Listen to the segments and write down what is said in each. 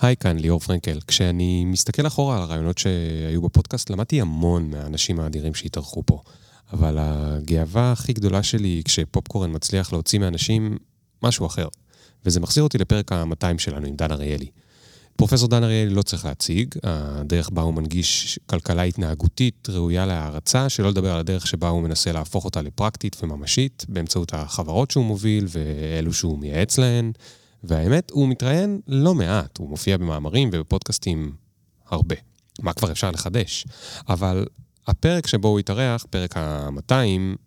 היי, כאן ליאור פרנקל. כשאני מסתכל אחורה על הרעיונות שהיו בפודקאסט, למדתי המון מהאנשים האדירים שהתארחו פה. אבל הגאווה הכי גדולה שלי היא כשפופקורן מצליח להוציא מאנשים משהו אחר. וזה מחזיר אותי לפרק ה-200 שלנו עם דן אריאלי. פרופסור דן אריאלי לא צריך להציג, הדרך בה הוא מנגיש כלכלה התנהגותית ראויה להערצה, שלא לדבר על הדרך שבה הוא מנסה להפוך אותה לפרקטית וממשית, באמצעות החברות שהוא מוביל ואלו שהוא מייעץ להן. והאמת, הוא מתראיין לא מעט, הוא מופיע במאמרים ובפודקאסטים הרבה. מה כבר אפשר לחדש? אבל הפרק שבו הוא התארח, פרק ה-200,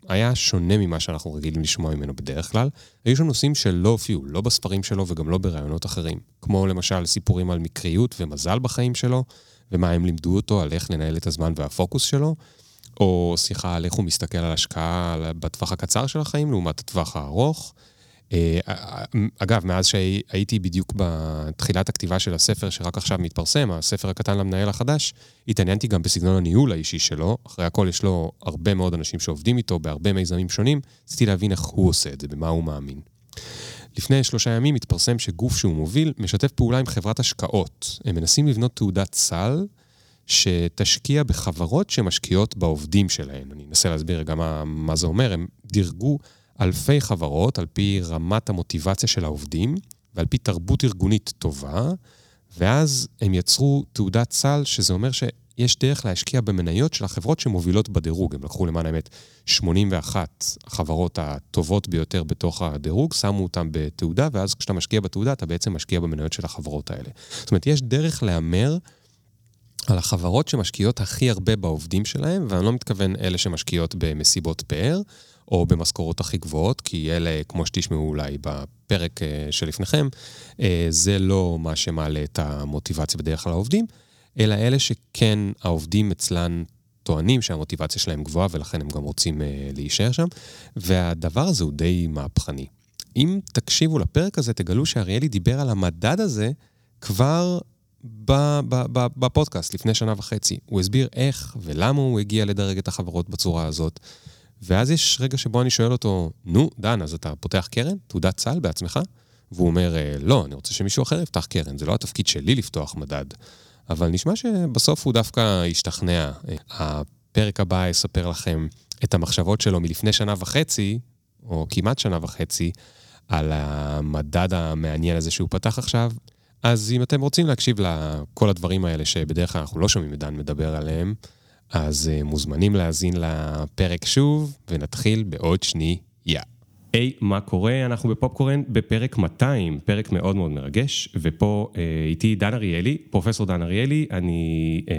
היה שונה ממה שאנחנו רגילים לשמוע ממנו בדרך כלל. היו שם נושאים שלא הופיעו, לא בספרים שלו וגם לא ברעיונות אחרים. כמו למשל סיפורים על מקריות ומזל בחיים שלו, ומה הם לימדו אותו על איך לנהל את הזמן והפוקוס שלו, או שיחה על איך הוא מסתכל על השקעה בטווח הקצר של החיים לעומת הטווח הארוך. אה, אגב, מאז שהייתי בדיוק בתחילת הכתיבה של הספר שרק עכשיו מתפרסם, הספר הקטן למנהל החדש, התעניינתי גם בסגנון הניהול האישי שלו. אחרי הכל יש לו הרבה מאוד אנשים שעובדים איתו בהרבה מיזמים שונים, רציתי להבין איך הוא עושה את זה, במה הוא מאמין. לפני שלושה ימים התפרסם שגוף שהוא מוביל משתף פעולה עם חברת השקעות. הם מנסים לבנות תעודת סל שתשקיע בחברות שמשקיעות בעובדים שלהן. אני אנסה להסביר גם מה, מה זה אומר. הם דירגו אלפי חברות על פי רמת המוטיבציה של העובדים ועל פי תרבות ארגונית טובה, ואז הם יצרו תעודת סל, שזה אומר שיש דרך להשקיע במניות של החברות שמובילות בדירוג. הם לקחו למען האמת 81 החברות הטובות ביותר בתוך הדירוג, שמו אותן בתעודה, ואז כשאתה משקיע בתעודה, אתה בעצם משקיע במניות של החברות האלה. זאת אומרת, יש דרך להמר על החברות שמשקיעות הכי הרבה בעובדים שלהם, ואני לא מתכוון אלה שמשקיעות במסיבות פאר, או במשכורות הכי גבוהות, כי אלה, כמו שתשמעו אולי בפרק אה, שלפניכם, אה, זה לא מה שמעלה את המוטיבציה בדרך כלל לעובדים, אלא אלה שכן העובדים אצלן טוענים שהמוטיבציה שלהם גבוהה ולכן הם גם רוצים אה, להישאר שם, והדבר הזה הוא די מהפכני. אם תקשיבו לפרק הזה, תגלו שאריאלי דיבר על המדד הזה כבר בפודקאסט לפני שנה וחצי. הוא הסביר איך ולמה הוא הגיע לדרג את החברות בצורה הזאת. ואז יש רגע שבו אני שואל אותו, נו, דן, אז אתה פותח קרן? תעודת סל בעצמך? והוא אומר, אה, לא, אני רוצה שמישהו אחר יפתח קרן, זה לא התפקיד שלי לפתוח מדד. אבל נשמע שבסוף הוא דווקא השתכנע. הפרק הבא יספר לכם את המחשבות שלו מלפני שנה וחצי, או כמעט שנה וחצי, על המדד המעניין הזה שהוא פתח עכשיו. אז אם אתם רוצים להקשיב לכל הדברים האלה שבדרך כלל אנחנו לא שומעים את דן מדבר עליהם, אז uh, מוזמנים להאזין לפרק שוב, ונתחיל בעוד שנייה. היי, hey, מה קורה? אנחנו בפופקורן בפרק 200, פרק מאוד מאוד מרגש, ופה אה, איתי דן אריאלי, פרופסור דן אריאלי, אני אה,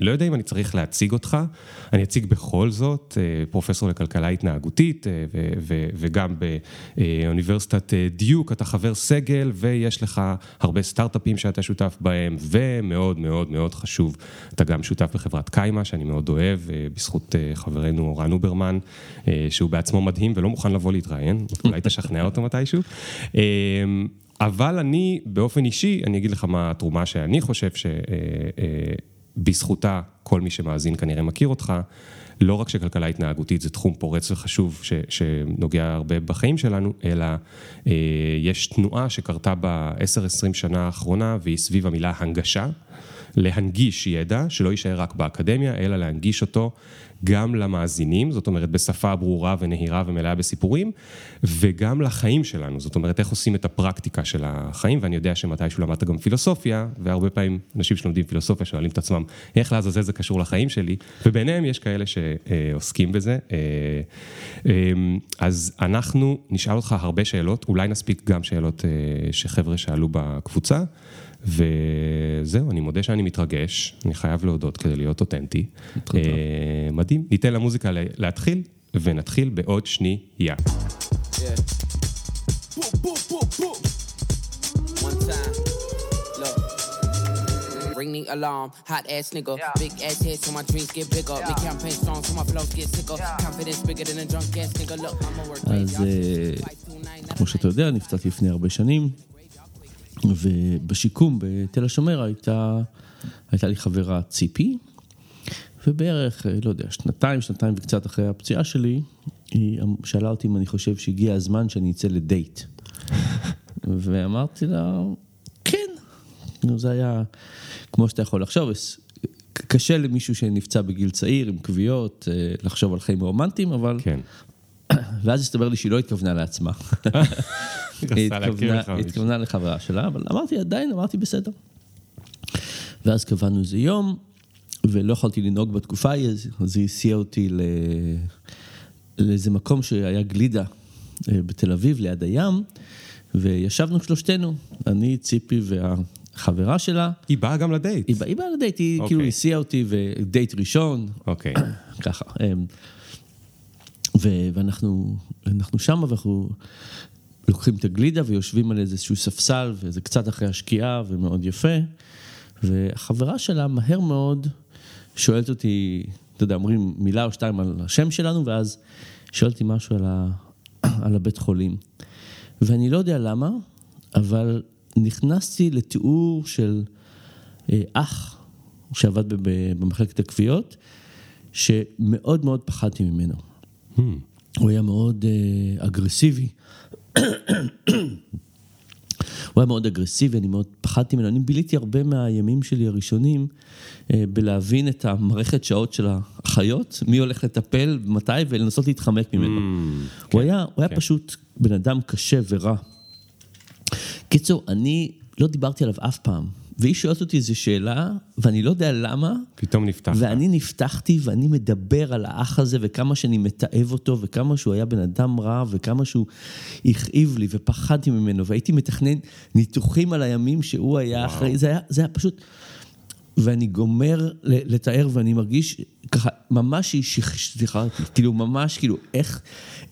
לא יודע אם אני צריך להציג אותך, אני אציג בכל זאת, אה, פרופסור לכלכלה התנהגותית, אה, ו, ו, וגם באוניברסיטת אה, דיוק, אתה חבר סגל, ויש לך הרבה סטארט-אפים שאתה שותף בהם, ומאוד מאוד מאוד חשוב, אתה גם שותף בחברת קיימה, שאני מאוד אוהב, אה, בזכות אה, חברנו אורן אוברמן, אה, שהוא בעצמו מדהים ולא מוכן לבוא להתראיין. מעניין, אולי תשכנע אותו מתישהו. אמ, אבל אני, באופן אישי, אני אגיד לך מה התרומה שאני חושב שבזכותה אה, אה, כל מי שמאזין כנראה מכיר אותך. לא רק שכלכלה התנהגותית זה תחום פורץ וחשוב ש, שנוגע הרבה בחיים שלנו, אלא אה, יש תנועה שקרתה ב-10-20 שנה האחרונה והיא סביב המילה הנגשה. להנגיש ידע, שלא יישאר רק באקדמיה, אלא להנגיש אותו גם למאזינים, זאת אומרת בשפה ברורה ונהירה ומלאה בסיפורים, וגם לחיים שלנו, זאת אומרת איך עושים את הפרקטיקה של החיים, ואני יודע שמתישהו למדת גם פילוסופיה, והרבה פעמים אנשים שלומדים פילוסופיה שואלים את עצמם, איך לעזאזל זה קשור לחיים שלי, וביניהם יש כאלה שעוסקים בזה. אה, אמ, אז אנחנו נשאל אותך הרבה שאלות, אולי נספיק גם שאלות אה, שחבר'ה שאלו בקבוצה. וזהו, אני מודה שאני מתרגש, אני חייב להודות כדי להיות אותנטי. אה, מדהים. ניתן למוזיקה להתחיל, ונתחיל בעוד שנייה. Yeah. ring the alarm. Hot ass nigga, yeah. big ass head so my dreams get bigger. Yeah. Big campaign strong so my flows get sicker. Yeah. Confidence bigger than a drunk ass nigga. Look, I'm a work. אז כמו שאתה יודע, נפצעתי לפני הרבה שנים. ובשיקום בתל השומר הייתה, הייתה לי חברה ציפי, ובערך, לא יודע, שנתיים, שנתיים וקצת אחרי הפציעה שלי, היא שאלה אותי אם אני חושב שהגיע הזמן שאני אצא לדייט. ואמרתי לה, כן, נו, זה היה כמו שאתה יכול לחשוב, קשה למישהו שנפצע בגיל צעיר עם כוויות אה, לחשוב על חיים רומנטיים, אבל... כן. ואז הסתבר לי שהיא לא התכוונה לעצמה. היא התכוונה- לחברה שלה, אבל אמרתי, עדיין אמרתי בסדר. ואז קבענו איזה יום, ולא יכולתי לנהוג בתקופה ההיא, אז- היא הסיעה אותי. לאיזה מקום שהיה גלידה אה, בתל אביב, ליד הים, וישבנו שלושתנו, אני, ציפי והחברה שלה. היא באה גם לדייט. היא באה היא באה לדייט, היא אוקיי. כאילו הסיעה אותי, ודייט ראשון, אוקיי. ככה. ו- ואנחנו אנחנו שמה ואנחנו לוקחים את הגלידה ויושבים על איזשהו ספסל, וזה קצת אחרי השקיעה ומאוד יפה. והחברה שלה מהר מאוד שואלת אותי, אתה יודע, אומרים מילה או שתיים על השם שלנו, ואז שואלת אותי משהו על, ה- על הבית חולים. ואני לא יודע למה, אבל נכנסתי לתיאור של אה, אח שעבד ב- ב- במחלקת הכוויות, שמאוד מאוד פחדתי ממנו. הוא היה מאוד אה, אגרסיבי. הוא היה מאוד אגרסיבי, אני מאוד פחדתי ממנו. אני ביליתי הרבה מהימים שלי הראשונים אה, בלהבין את המערכת שעות של האחיות, מי הולך לטפל, מתי, ולנסות להתחמק ממנו. Hmm. הוא היה, הוא היה כן. פשוט בן אדם קשה ורע. קיצור, אני לא דיברתי עליו אף פעם, והיא שואלת אותי איזו שאלה, ואני לא יודע למה, פתאום נפתח. ואני נפתחתי ואני מדבר על האח הזה וכמה שאני מתעב אותו וכמה שהוא היה בן אדם רע וכמה שהוא הכאיב לי ופחדתי ממנו והייתי מתכנן ניתוחים על הימים שהוא היה וואו. אחראי, זה היה, זה היה פשוט... ואני גומר לתאר ואני מרגיש ככה, ממש סליחה, כאילו ממש כאילו, איך,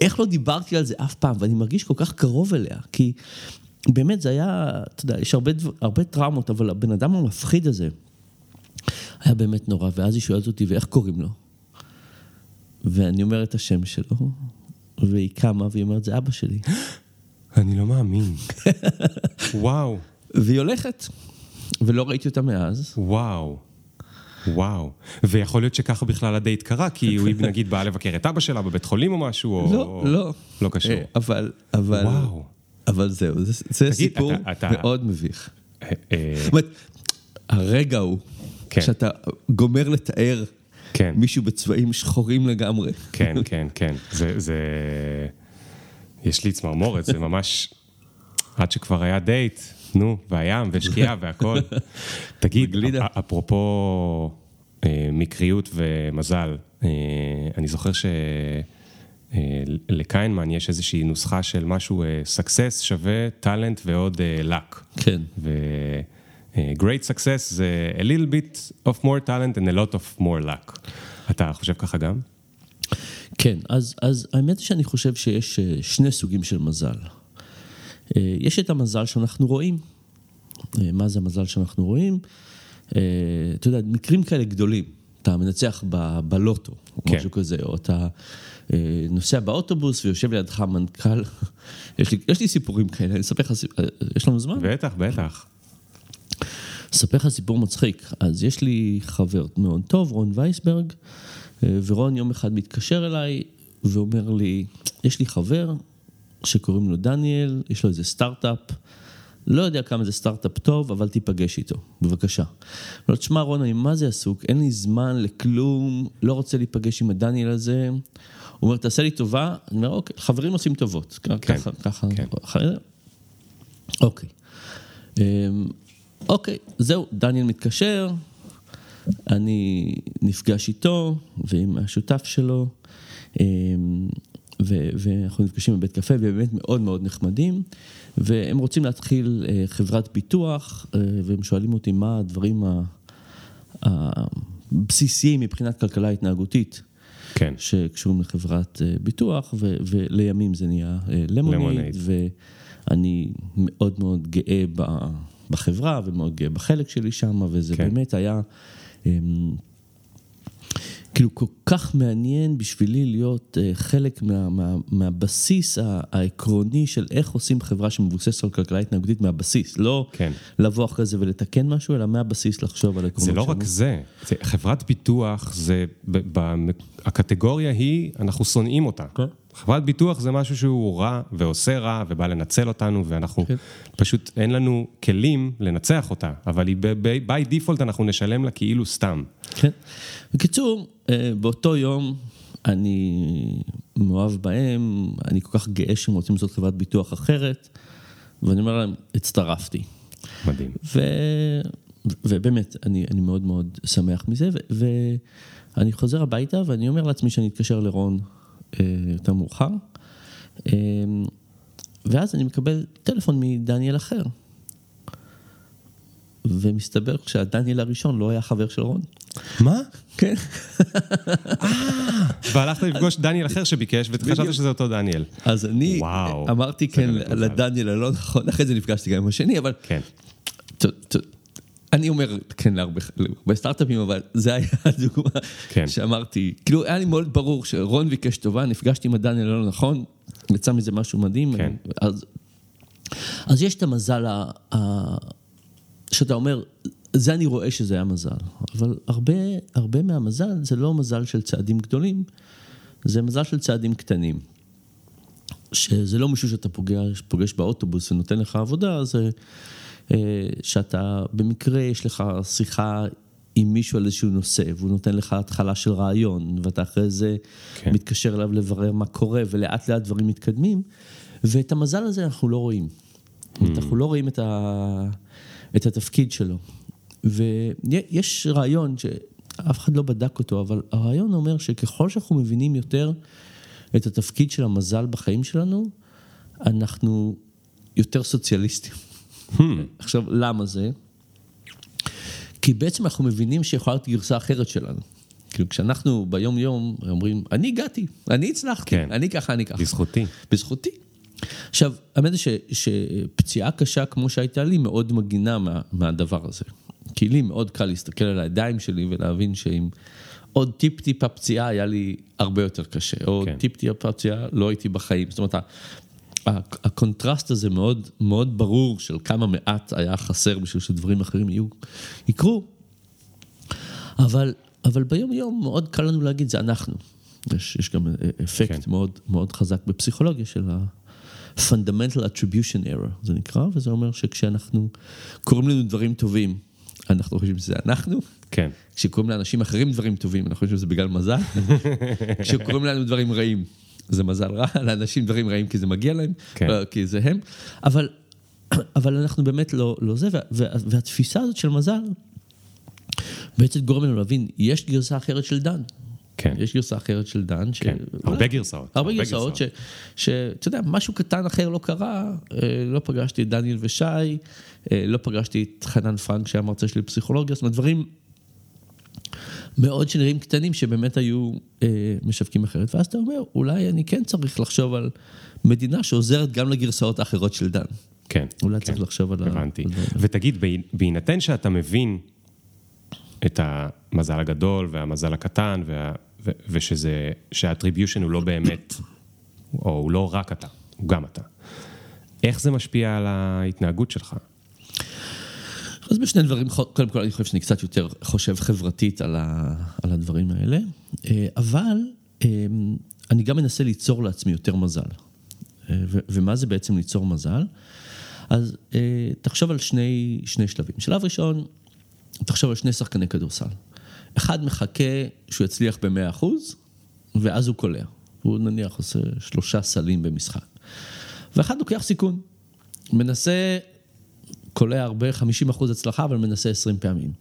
איך לא דיברתי על זה אף פעם, ואני מרגיש כל כך קרוב אליה, כי באמת זה היה, אתה יודע, יש הרבה, דבר, הרבה טראומות, אבל הבן אדם המפחיד הזה, היה באמת נורא, ואז היא שואלת אותי, ואיך קוראים לו? ואני אומר את השם שלו, והיא קמה, והיא אומרת, זה אבא שלי. אני לא מאמין. וואו, והיא הולכת, ולא ראיתי אותה מאז. וואו. וואו. ויכול להיות שככה בכלל הדייט קרה, כי הוא נגיד בא לבקר את אבא שלה בבית חולים או משהו, או... לא, לא. לא קשור. אה, אבל, אבל, וואו. אבל זהו, זה, זה סיפור אתה- אתה- מאוד מביך. אה, אה, זאת אומרת, הרגע הוא, כן. שאתה גומר לתאר כן. מישהו בצבעים שחורים לגמרי. כן, כן, כן. זה, זה... יש לי צמרמורת, זה ממש... עד שכבר היה דייט, נו, והים, ושקיעה והכל. תגיד, אפרופו אה, מקריות ומזל, אני זוכר שלקיינמן יש איזושהי נוסחה של משהו, אה, success שווה talent ועוד אה, luck. כן. ו... אה, great success זה a little bit of more talent and a lot of more luck. אתה חושב ככה גם? כן, אז, אז האמת היא שאני חושב שיש אה, שני סוגים של מזל. אה, יש את המזל שאנחנו רואים. אה, מה זה המזל שאנחנו רואים? אה, אתה יודע, מקרים כאלה גדולים. אתה מנצח ב- בלוטו, או כן. משהו כזה, או אתה אה, נוסע באוטובוס ויושב לידך מנכ"ל. יש לי, יש לי סיפורים כאלה, אני אספר לך, אה, יש לנו זמן? בטח, בטח. אספר לך סיפור מצחיק. אז יש לי חבר מאוד טוב, רון וייסברג, אה, ורון יום אחד מתקשר אליי ואומר לי, יש לי חבר שקוראים לו דניאל, יש לו איזה סטארט-אפ, לא יודע כמה זה סטארט-אפ טוב, אבל תיפגש איתו, בבקשה. לו, תשמע רון, אני מה זה עסוק, אין לי זמן לכלום, לא רוצה להיפגש עם הדניאל הזה. הוא אומר, תעשה לי טובה, אני אומר, אוקיי, חברים עושים טובות, ככה, ככה, כן. אוקיי. אמ, אוקיי, זהו, דניאל מתקשר, אני נפגש איתו ועם השותף שלו, אמ, ו- ואנחנו נפגשים בבית קפה, ובאמת מאוד מאוד נחמדים, והם רוצים להתחיל אה, חברת ביטוח, אה, והם שואלים אותי מה הדברים הבסיסיים מבחינת כלכלה התנהגותית. כן. שקשורים לחברת אה, ביטוח, ו- ולימים זה נהיה אה, למונייד. ואני מאוד מאוד גאה בחברה ומאוד גאה בחלק שלי שם, וזה כן. באמת היה אמ, כאילו כל כך מעניין בשבילי להיות אה, חלק מה, מה, מהבסיס העקרוני של איך עושים חברה שמבוססת על כלכלה התנהגותית מהבסיס, לא כן. לבוא אחרי זה ולתקן משהו, אלא מהבסיס לחשוב על עקרונות זה לא שלנו. רק זה, זה חברת ביטוח, זה, ב- ב- הקטגוריה היא, אנחנו שונאים אותה. כן. חברת ביטוח זה משהו שהוא רע ועושה רע ובא לנצל אותנו, ואנחנו כן. פשוט, אין לנו כלים לנצח אותה, אבל היא by default אנחנו נשלם לה כאילו סתם. כן. בקיצור, באותו יום אני מאוהב בהם, אני כל כך גאה שהם רוצים לעשות חברת ביטוח אחרת, ואני אומר להם, הצטרפתי. מדהים. ו... ובאמת, אני, אני מאוד מאוד שמח מזה, ו... ואני חוזר הביתה ואני אומר לעצמי שאני אתקשר לרון אה, יותר מאוחר, אה, ואז אני מקבל טלפון מדניאל אחר. ומסתבר שהדניאל הראשון לא היה חבר של רון. מה? כן. אה, והלכת לפגוש דניאל אחר שביקש, וחשבת שזה אותו דניאל. אז אני אמרתי כן לדניאל הלא נכון, אחרי זה נפגשתי גם עם השני, אבל... כן. אני אומר כן להרבה סטארט-אפים, אבל זה היה הדוגמה כן. שאמרתי, כאילו היה לי מאוד ברור שרון ביקש טובה, נפגשתי עם הדניאל הלא נכון, יצא מזה משהו מדהים, כן. אז, אז יש את המזל שאתה אומר, זה אני רואה שזה היה מזל, אבל הרבה, הרבה מהמזל זה לא מזל של צעדים גדולים, זה מזל של צעדים קטנים. שזה לא מישהו שאתה פוגש, פוגש באוטובוס ונותן לך עבודה, זה אה, שאתה במקרה יש לך שיחה עם מישהו על איזשהו נושא, והוא נותן לך התחלה של רעיון, ואתה אחרי זה כן. מתקשר אליו לברר מה קורה, ולאט לאט דברים מתקדמים, ואת המזל הזה אנחנו לא רואים. Mm. אנחנו לא רואים את, ה... את התפקיד שלו. ויש רעיון שאף אחד לא בדק אותו, אבל הרעיון אומר שככל שאנחנו מבינים יותר את התפקיד של המזל בחיים שלנו, אנחנו יותר סוציאליסטים. Hmm. עכשיו, למה זה? כי בעצם אנחנו מבינים שיכולה להיות גרסה אחרת שלנו. כאילו, כשאנחנו ביום יום אומרים, אני הגעתי, אני הצלחתי, כן. אני ככה, אני ככה. בזכותי. בזכותי. עכשיו, האמת היא שפציעה קשה כמו שהייתה לי מאוד מגינה מה, מהדבר הזה. כי לי מאוד קל להסתכל על הידיים שלי ולהבין שאם עוד טיפ-טיפה פציעה היה לי הרבה יותר קשה, או כן. טיפ-טיפה פציעה לא הייתי בחיים. זאת אומרת, הקונטרסט הזה מאוד, מאוד ברור של כמה מעט היה חסר בשביל שדברים אחרים יהיו, יקרו. אבל, אבל ביום יום מאוד קל לנו להגיד, זה אנחנו. יש, יש גם אפקט כן. מאוד, מאוד חזק בפסיכולוגיה של ה-fundamental attribution error, זה נקרא, וזה אומר שכשאנחנו קוראים לנו דברים טובים, אנחנו חושבים שזה אנחנו. כן. כשקוראים לאנשים אחרים דברים טובים, אנחנו חושבים שזה בגלל מזל. כשקוראים לנו דברים רעים, זה מזל רע, לאנשים דברים רעים כי זה מגיע להם, כן. כי זה הם. אבל, אבל אנחנו באמת לא, לא זה, וה, וה, והתפיסה הזאת של מזל בעצם גורם לנו להבין, יש גרסה אחרת של דן. כן. יש גרסה אחרת של דן. ש... כן, הרבה גרסאות. הרבה גרסאות, שאתה יודע, משהו קטן אחר לא קרה, אה, לא פגשתי את דניאל ושי, אה, לא פגשתי את חנן פרנק שהיה מרצה שלי בפסיכולוגיה, זאת אומרת, דברים מאוד שנראים קטנים שבאמת היו אה, משווקים אחרת. ואז אתה אומר, אולי אני כן צריך לחשוב על מדינה שעוזרת גם לגרסאות האחרות של דן. כן. אולי כן. צריך לחשוב על... הבנתי. ותגיד, בהינתן שאתה מבין את המזל הגדול והמזל הקטן, וה, ו, ושזה, שהאטריביושן הוא לא באמת, או הוא לא רק אתה, הוא גם אתה. איך זה משפיע על ההתנהגות שלך? אז בשני דברים, קודם כל אני חושב שאני קצת יותר חושב חברתית על, ה, על הדברים האלה, אה, אבל אה, אני גם מנסה ליצור לעצמי יותר מזל. אה, ו, ומה זה בעצם ליצור מזל? אז תחשוב על שני, שני שלבים. שלב ראשון, תחשוב על שני שחקני כדורסל. אחד מחכה שהוא יצליח ב-100%, ואז הוא קולע. הוא נניח עושה שלושה סלים במשחק. ואחד לוקח סיכון. מנסה קולע הרבה, 50 אחוז הצלחה, אבל מנסה 20 פעמים.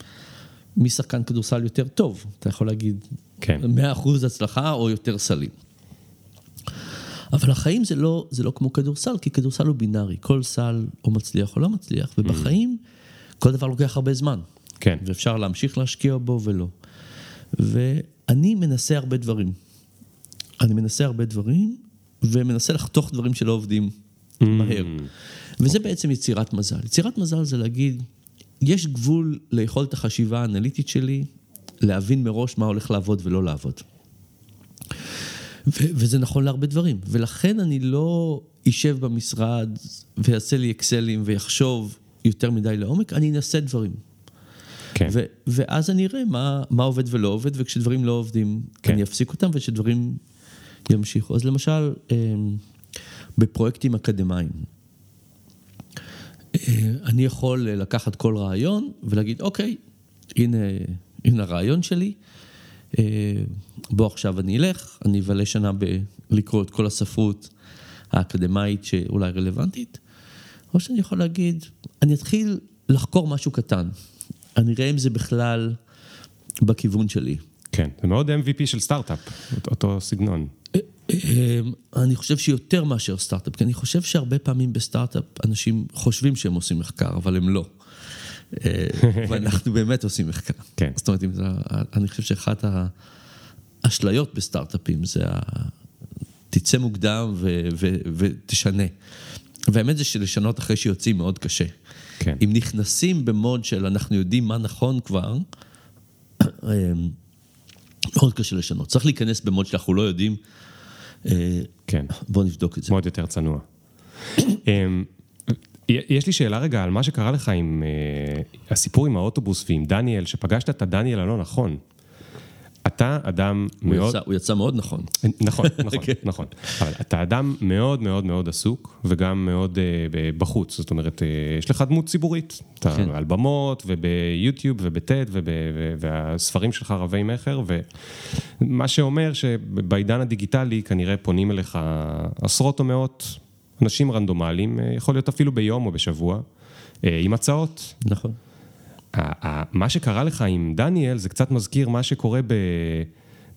מי שחקן כדורסל יותר טוב? אתה יכול להגיד, כן. 100 אחוז הצלחה או יותר סלים. אבל החיים זה לא, זה לא כמו כדורסל, כי כדורסל הוא בינארי, כל סל או מצליח או לא מצליח, ובחיים mm. כל דבר לוקח הרבה זמן. כן. ואפשר להמשיך להשקיע בו ולא. ואני מנסה הרבה דברים. אני מנסה הרבה דברים, ומנסה לחתוך דברים שלא עובדים mm. מהר. וזה בעצם יצירת מזל. יצירת מזל זה להגיד, יש גבול ליכולת החשיבה האנליטית שלי, להבין מראש מה הולך לעבוד ולא לעבוד. ו- וזה נכון להרבה דברים, ולכן אני לא אשב במשרד ויעשה לי אקסלים ויחשוב יותר מדי לעומק, אני אנסה דברים. כן. ואז אני אראה מה, מה עובד ולא עובד, וכשדברים לא עובדים, כן. אני אפסיק אותם, וכשדברים ימשיכו. אז למשל, אמ, בפרויקטים אקדמיים, אה, אני יכול לקחת כל רעיון ולהגיד, אוקיי, הנה, הנה הרעיון שלי, אה, בוא עכשיו אני אלך, אני אבלה שנה בלקרוא את כל הספרות האקדמאית שאולי רלוונטית, או שאני יכול להגיד, אני אתחיל לחקור משהו קטן, אני אראה אם זה בכלל בכיוון שלי. כן, זה מאוד MVP של סטארט-אפ, אותו סגנון. אמ, אני חושב שיותר מאשר סטארט-אפ, כי אני חושב שהרבה פעמים בסטארט-אפ אנשים חושבים שהם עושים מחקר, אבל הם לא. אה, ואנחנו באמת עושים מחקר. כן. זאת אומרת, אני חושב שאחת האשליות בסטארט-אפים זה ה... תצא מוקדם ו- ו- ותשנה. והאמת זה שלשנות אחרי שיוצאים מאוד קשה. כן. אם נכנסים במוד של אנחנו יודעים מה נכון כבר, אמ, מאוד קשה לשנות. צריך להיכנס במוד שאנחנו לא יודעים. אה, כן. בואו נבדוק את זה. מאוד יותר צנוע. אמ, יש לי שאלה רגע על מה שקרה לך עם אה, הסיפור עם האוטובוס ועם דניאל, שפגשת את הדניאל הלא נכון. אתה אדם הוא מאוד... יצא- הוא יצא מאוד נכון. נכון, נכון, כן. נכון. אבל אתה אדם מאוד מאוד מאוד עסוק, וגם מאוד uh, בחוץ. זאת אומרת, uh, יש לך דמות ציבורית. אתה כן. על במות, וביוטיוב, ובטד, וב- והספרים שלך רבי מכר, ומה שאומר שבעידן הדיגיטלי כנראה פונים אליך עשרות או מאות אנשים רנדומליים, אה, יכול להיות אפילו ביום או בשבוע, אה, עם הצעות. נכון. מה שקרה לך עם דניאל זה קצת מזכיר מה שקורה ב...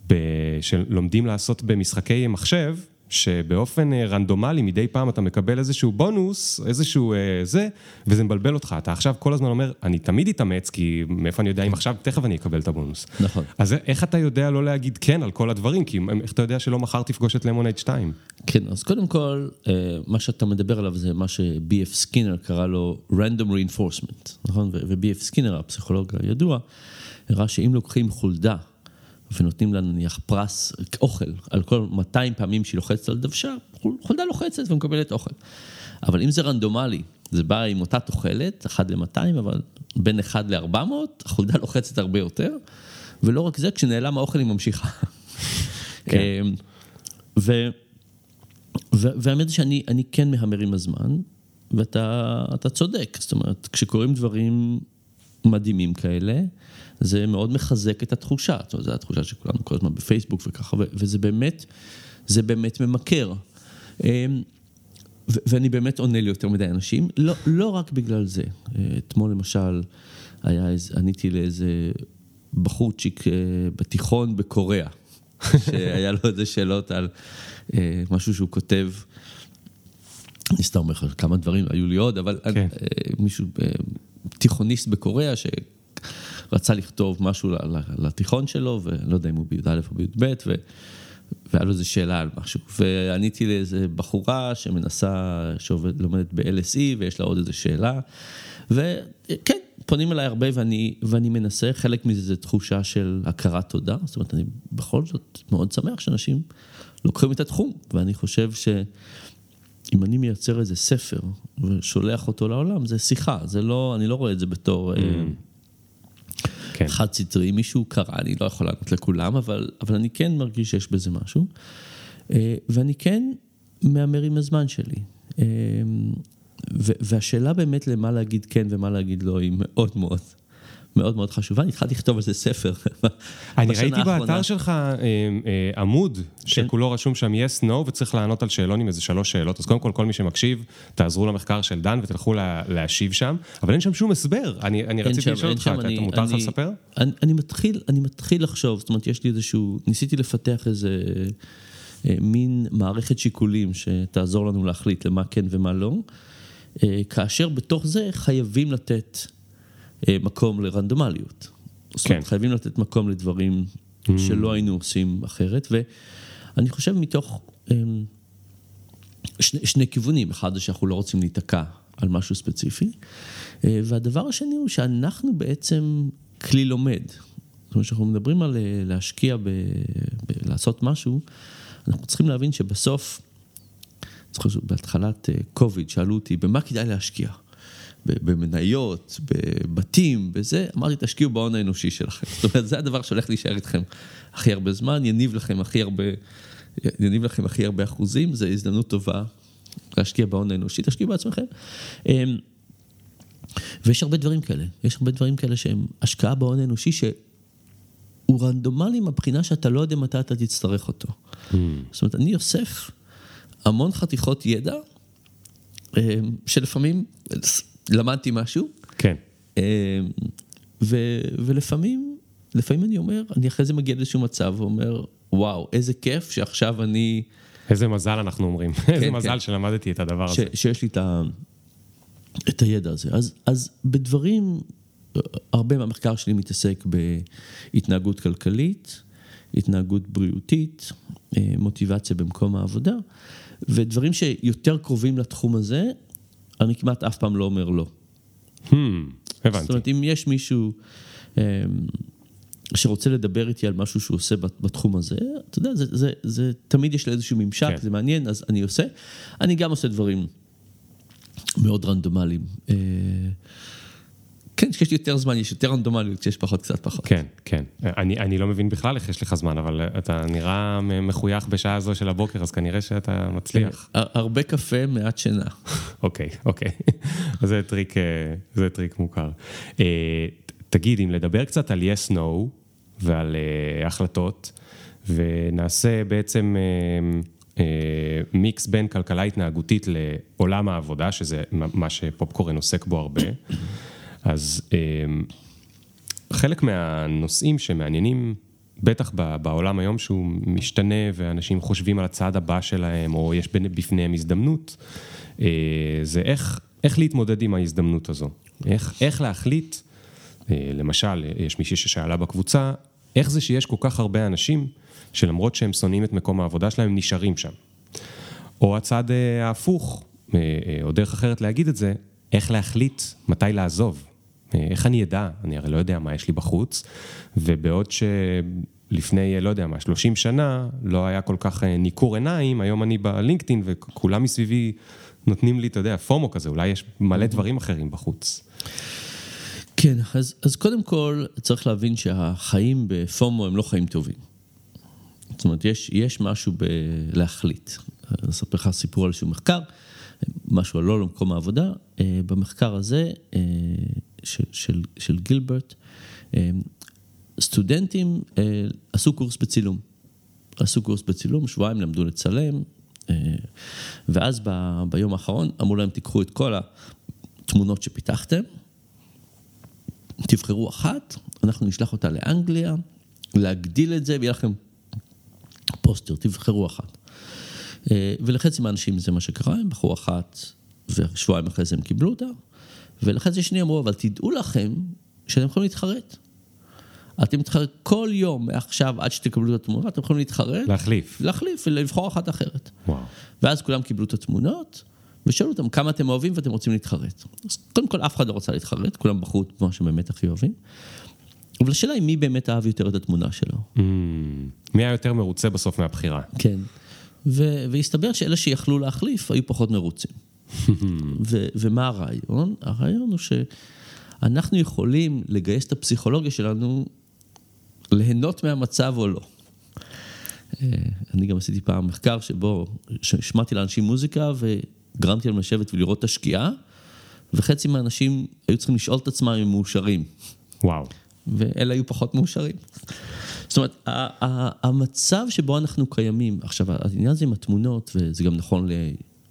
ב... שלומדים לעשות במשחקי מחשב, שבאופן אה, רנדומלי מדי פעם אתה מקבל איזשהו בונוס, איזשהו אה, זה, וזה מבלבל אותך. אתה עכשיו כל הזמן אומר, אני תמיד אתאמץ, כי מאיפה אני יודע אם עכשיו, תכף אני אקבל את הבונוס. נכון. אז איך אתה יודע לא להגיד כן על כל הדברים? כי איך אתה יודע שלא מחר תפגוש את למונייד 2? כן, אז קודם כל, אה, מה שאתה מדבר עליו זה מה ש-B.F. סקינר קרא לו random reinforcement, נכון? ו- ו-B.F. סקינר, הפסיכולוג הידוע, הראה שאם לוקחים חולדה ונותנים לה נניח פרס אוכל על כל 200 פעמים שהיא לוחצת על דוושה, חול- חולדה לוחצת ומקבלת אוכל. אבל אם זה רנדומלי, זה בא עם אותה תוחלת, 1 ל-200, אבל בין 1 ל-400, החולדה לוחצת הרבה יותר, ולא רק זה, כשנעלם האוכל היא ממשיכה. כן. ו... ו- והאמת היא שאני אני כן מהמר עם הזמן, ואתה אתה צודק, זאת אומרת, כשקורים דברים מדהימים כאלה, זה מאוד מחזק את התחושה, זאת אומרת, זו התחושה שכולנו כל הזמן בפייסבוק וככה, וזה באמת, זה באמת ממכר. אמ, ואני באמת עונה ליותר מדי אנשים, לא, לא רק בגלל זה. אה, אתמול למשל, היה איזה, עניתי לאיזה בחורצ'יק אה, בתיכון בקוריאה, שהיה לו איזה שאלות על אה, משהו שהוא כותב. אני סתם אומר לך כמה דברים, היו לי עוד, אבל כן. אה, מישהו, אה, תיכוניסט בקוריאה, שרצה לכתוב משהו לתיכון שלו, ואני לא יודע אם הוא בי"א או בי"ב. והיה לו איזו שאלה על משהו. ועניתי לאיזה בחורה שמנסה, שלומדת ב-LSE, ויש לה עוד איזו שאלה. וכן, פונים אליי הרבה ואני, ואני מנסה, חלק מזה זה תחושה של הכרת תודה. זאת אומרת, אני בכל זאת מאוד שמח שאנשים לוקחים את התחום, ואני חושב שאם אני מייצר איזה ספר ושולח אותו לעולם, זה שיחה, זה לא, אני לא רואה את זה בתור... אה, כן. חד סטרי, מישהו קרא, אני לא יכול לענות לכולם, אבל, אבל אני כן מרגיש שיש בזה משהו. אה, ואני כן מהמר עם הזמן שלי. אה, והשאלה באמת למה להגיד כן ומה להגיד לא היא מאוד מאוד מאוד מאוד חשובה. אני התחלתי לכתוב על זה ספר. אני ראיתי האחרונה. באתר שלך אה, אה, עמוד שכולו רשום שם yes, no, וצריך לענות על שאלון עם איזה שלוש שאלות. אז קודם כל, כל מי שמקשיב, תעזרו למחקר של דן ותלכו לה- להשיב שם, אבל אין שם שום הסבר. אני אני רציתי שם- לשאול אותך, אתה אני- אתה מותר לך לספר? אני, אני, מתחיל, אני מתחיל לחשוב, זאת אומרת, יש לי איזשהו, ניסיתי לפתח איזה אה, מין מערכת שיקולים שתעזור לנו להחליט למה כן ומה לא, אה, כאשר בתוך זה חייבים לתת מקום לרנדומליות. זאת אומרת, כן. חייבים לתת מקום לדברים שלא היינו עושים אחרת, ואני חושב מתוך אה, שני, שני כיוונים, אחד זה שאנחנו לא רוצים להיתקע על משהו ספציפי, אה, והדבר השני הוא שאנחנו בעצם כלי לומד. זאת אומרת, כשאנחנו מדברים על אה, להשקיע, ב, ב, לעשות משהו, אנחנו צריכים להבין שבסוף, זוכר שבהתחלת קוביד שאלו אותי, במה כדאי להשקיע? במניות, בבתים, בזה, אמרתי, תשקיעו בהון האנושי שלכם. זאת אומרת, זה הדבר שהולך להישאר איתכם הכי הרבה זמן, יניב לכם הכי הרבה יניב לכם הכי הרבה אחוזים, זו הזדמנות טובה להשקיע בהון האנושי, תשקיעו בעצמכם. אמ, ויש הרבה דברים כאלה, יש הרבה דברים כאלה שהם השקעה בהון האנושי שהוא רנדומלי מהבחינה שאתה לא יודע מתי אתה תצטרך אותו. Mm. זאת אומרת, אני אוסף המון חתיכות ידע, אמ, שלפעמים למדתי משהו. כן. אמ, ו, ולפעמים, לפעמים אני אומר, אני אחרי זה מגיע לאיזשהו מצב ואומר, וואו, איזה כיף שעכשיו אני... איזה מזל אנחנו אומרים, כן, איזה כן. מזל שלמדתי את הדבר ש, הזה. שיש לי את, ה, את הידע הזה. אז, אז בדברים, הרבה מהמחקר שלי מתעסק בהתנהגות כלכלית, התנהגות בריאותית, אה, מוטיבציה במקום העבודה, ודברים שיותר קרובים לתחום הזה, אני כמעט אף פעם לא אומר לא. Hmm, הבנתי. זאת אומרת, אם יש מישהו אמ, שרוצה לדבר איתי על משהו שהוא עושה בתחום הזה, אתה יודע, זה, זה, זה, תמיד יש לי איזשהו ממשק, כן. זה מעניין, אז אני עושה. אני גם עושה דברים מאוד רנדומליים. אה, כן, כשיש לי יותר זמן, יש יותר רנדומליות, כשיש פחות, קצת פחות. כן, כן. אני, אני לא מבין בכלל איך יש לך זמן, אבל אתה נראה מחוייך בשעה הזו של הבוקר, אז כנראה שאתה מצליח. אה, הרבה קפה, מעט שינה. אוקיי, אוקיי. זה טריק, אה, זה טריק מוכר. אה, תגיד, אם לדבר קצת על yes-no ועל החלטות, ונעשה בעצם מיקס בין כלכלה התנהגותית לעולם העבודה, שזה מה שפופקורן עוסק בו הרבה. אז אמ, חלק מהנושאים שמעניינים, בטח בעולם היום שהוא משתנה ואנשים חושבים על הצעד הבא שלהם, או יש בפניהם הזדמנות, אה, זה איך, איך להתמודד עם ההזדמנות הזו. איך, איך להחליט, אה, למשל, יש מישהי ששאלה בקבוצה, איך זה שיש כל כך הרבה אנשים שלמרות שהם שונאים את מקום העבודה שלהם, הם נשארים שם. או הצד אה, ההפוך, או דרך אחרת להגיד את זה, איך להחליט מתי לעזוב. איך אני אדע? אני הרי לא יודע מה יש לי בחוץ, ובעוד שלפני, לא יודע מה, 30 שנה, לא היה כל כך אה, ניכור עיניים, היום אני בלינקדאין וכולם מסביבי נותנים לי, אתה יודע, פומו כזה, אולי יש מלא דברים אחרים בחוץ. כן, אז, אז קודם כל צריך להבין שהחיים בפומו הם לא חיים טובים. זאת אומרת, יש, יש משהו בלהחליט. אני אספר לך סיפור על איזשהו מחקר, משהו על לא למקום העבודה. אה, במחקר הזה אה, של, של, של גילברט, אה, סטודנטים אה, עשו קורס בצילום. עשו קורס בצילום, שבועיים למדו לצלם, אה, ואז ב, ביום האחרון אמרו להם, תיקחו את כל התמונות שפיתחתם, תבחרו אחת, אנחנו נשלח אותה לאנגליה, להגדיל את זה, ויהיה לכם פוסטר, תבחרו אחת. ולחצי מהאנשים זה מה שקרה, הם בחרו אחת, ושבועיים אחרי זה הם קיבלו אותה. ולכן זה שני אמרו, אבל תדעו לכם שאתם יכולים להתחרט. אתם מתחרט כל יום מעכשיו עד שתקבלו את התמונה, אתם יכולים להתחרט. להחליף. להחליף ולבחור אחת אחרת. וואו. ואז כולם קיבלו את התמונות, ושאלו אותם כמה אתם אוהבים ואתם רוצים להתחרט. אז קודם כל אף אחד לא רוצה להתחרט, כולם בחרו את מה שבאמת הכי אוהבים. אבל השאלה היא מי באמת אהב יותר את התמונה שלו. Mm, מי היה יותר מרוצה בסוף מהבחירה. כן. והסתבר שאלה שיכלו להחליף היו פחות מרוצים. ו- ומה הרעיון? הרעיון הוא שאנחנו יכולים לגייס את הפסיכולוגיה שלנו ליהנות מהמצב או לא. אה, אני גם עשיתי פעם מחקר שבו שמעתי לאנשים מוזיקה וגרמתי להם לשבת ולראות את השקיעה, וחצי מהאנשים היו צריכים לשאול את עצמם אם הם מאושרים. וואו. ואלה היו פחות מאושרים. זאת אומרת, המצב שבו אנחנו קיימים, עכשיו, העניין הזה עם התמונות, וזה גם נכון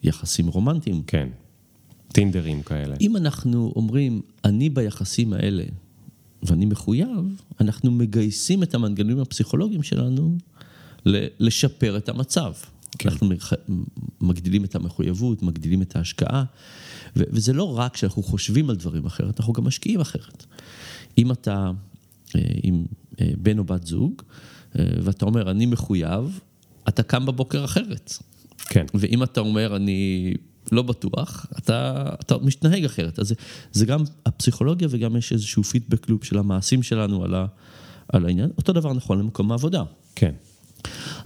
יחסים רומנטיים. כן, טינדרים כאלה. אם אנחנו אומרים, אני ביחסים האלה ואני מחויב, אנחנו מגייסים את המנגנונים הפסיכולוגיים שלנו לשפר את המצב. כן. אנחנו מגדילים את המחויבות, מגדילים את ההשקעה, וזה לא רק שאנחנו חושבים על דברים אחרת, אנחנו גם משקיעים אחרת. אם אתה אה, עם אה, בן או בת זוג, אה, ואתה אומר, אני מחויב, אתה קם בבוקר אחרת. כן. ואם אתה אומר, אני לא בטוח, אתה, אתה מתנהג אחרת. אז זה, זה גם הפסיכולוגיה וגם יש איזשהו פידבק לופ של המעשים שלנו על, ה, על העניין. אותו דבר נכון למקום העבודה. כן.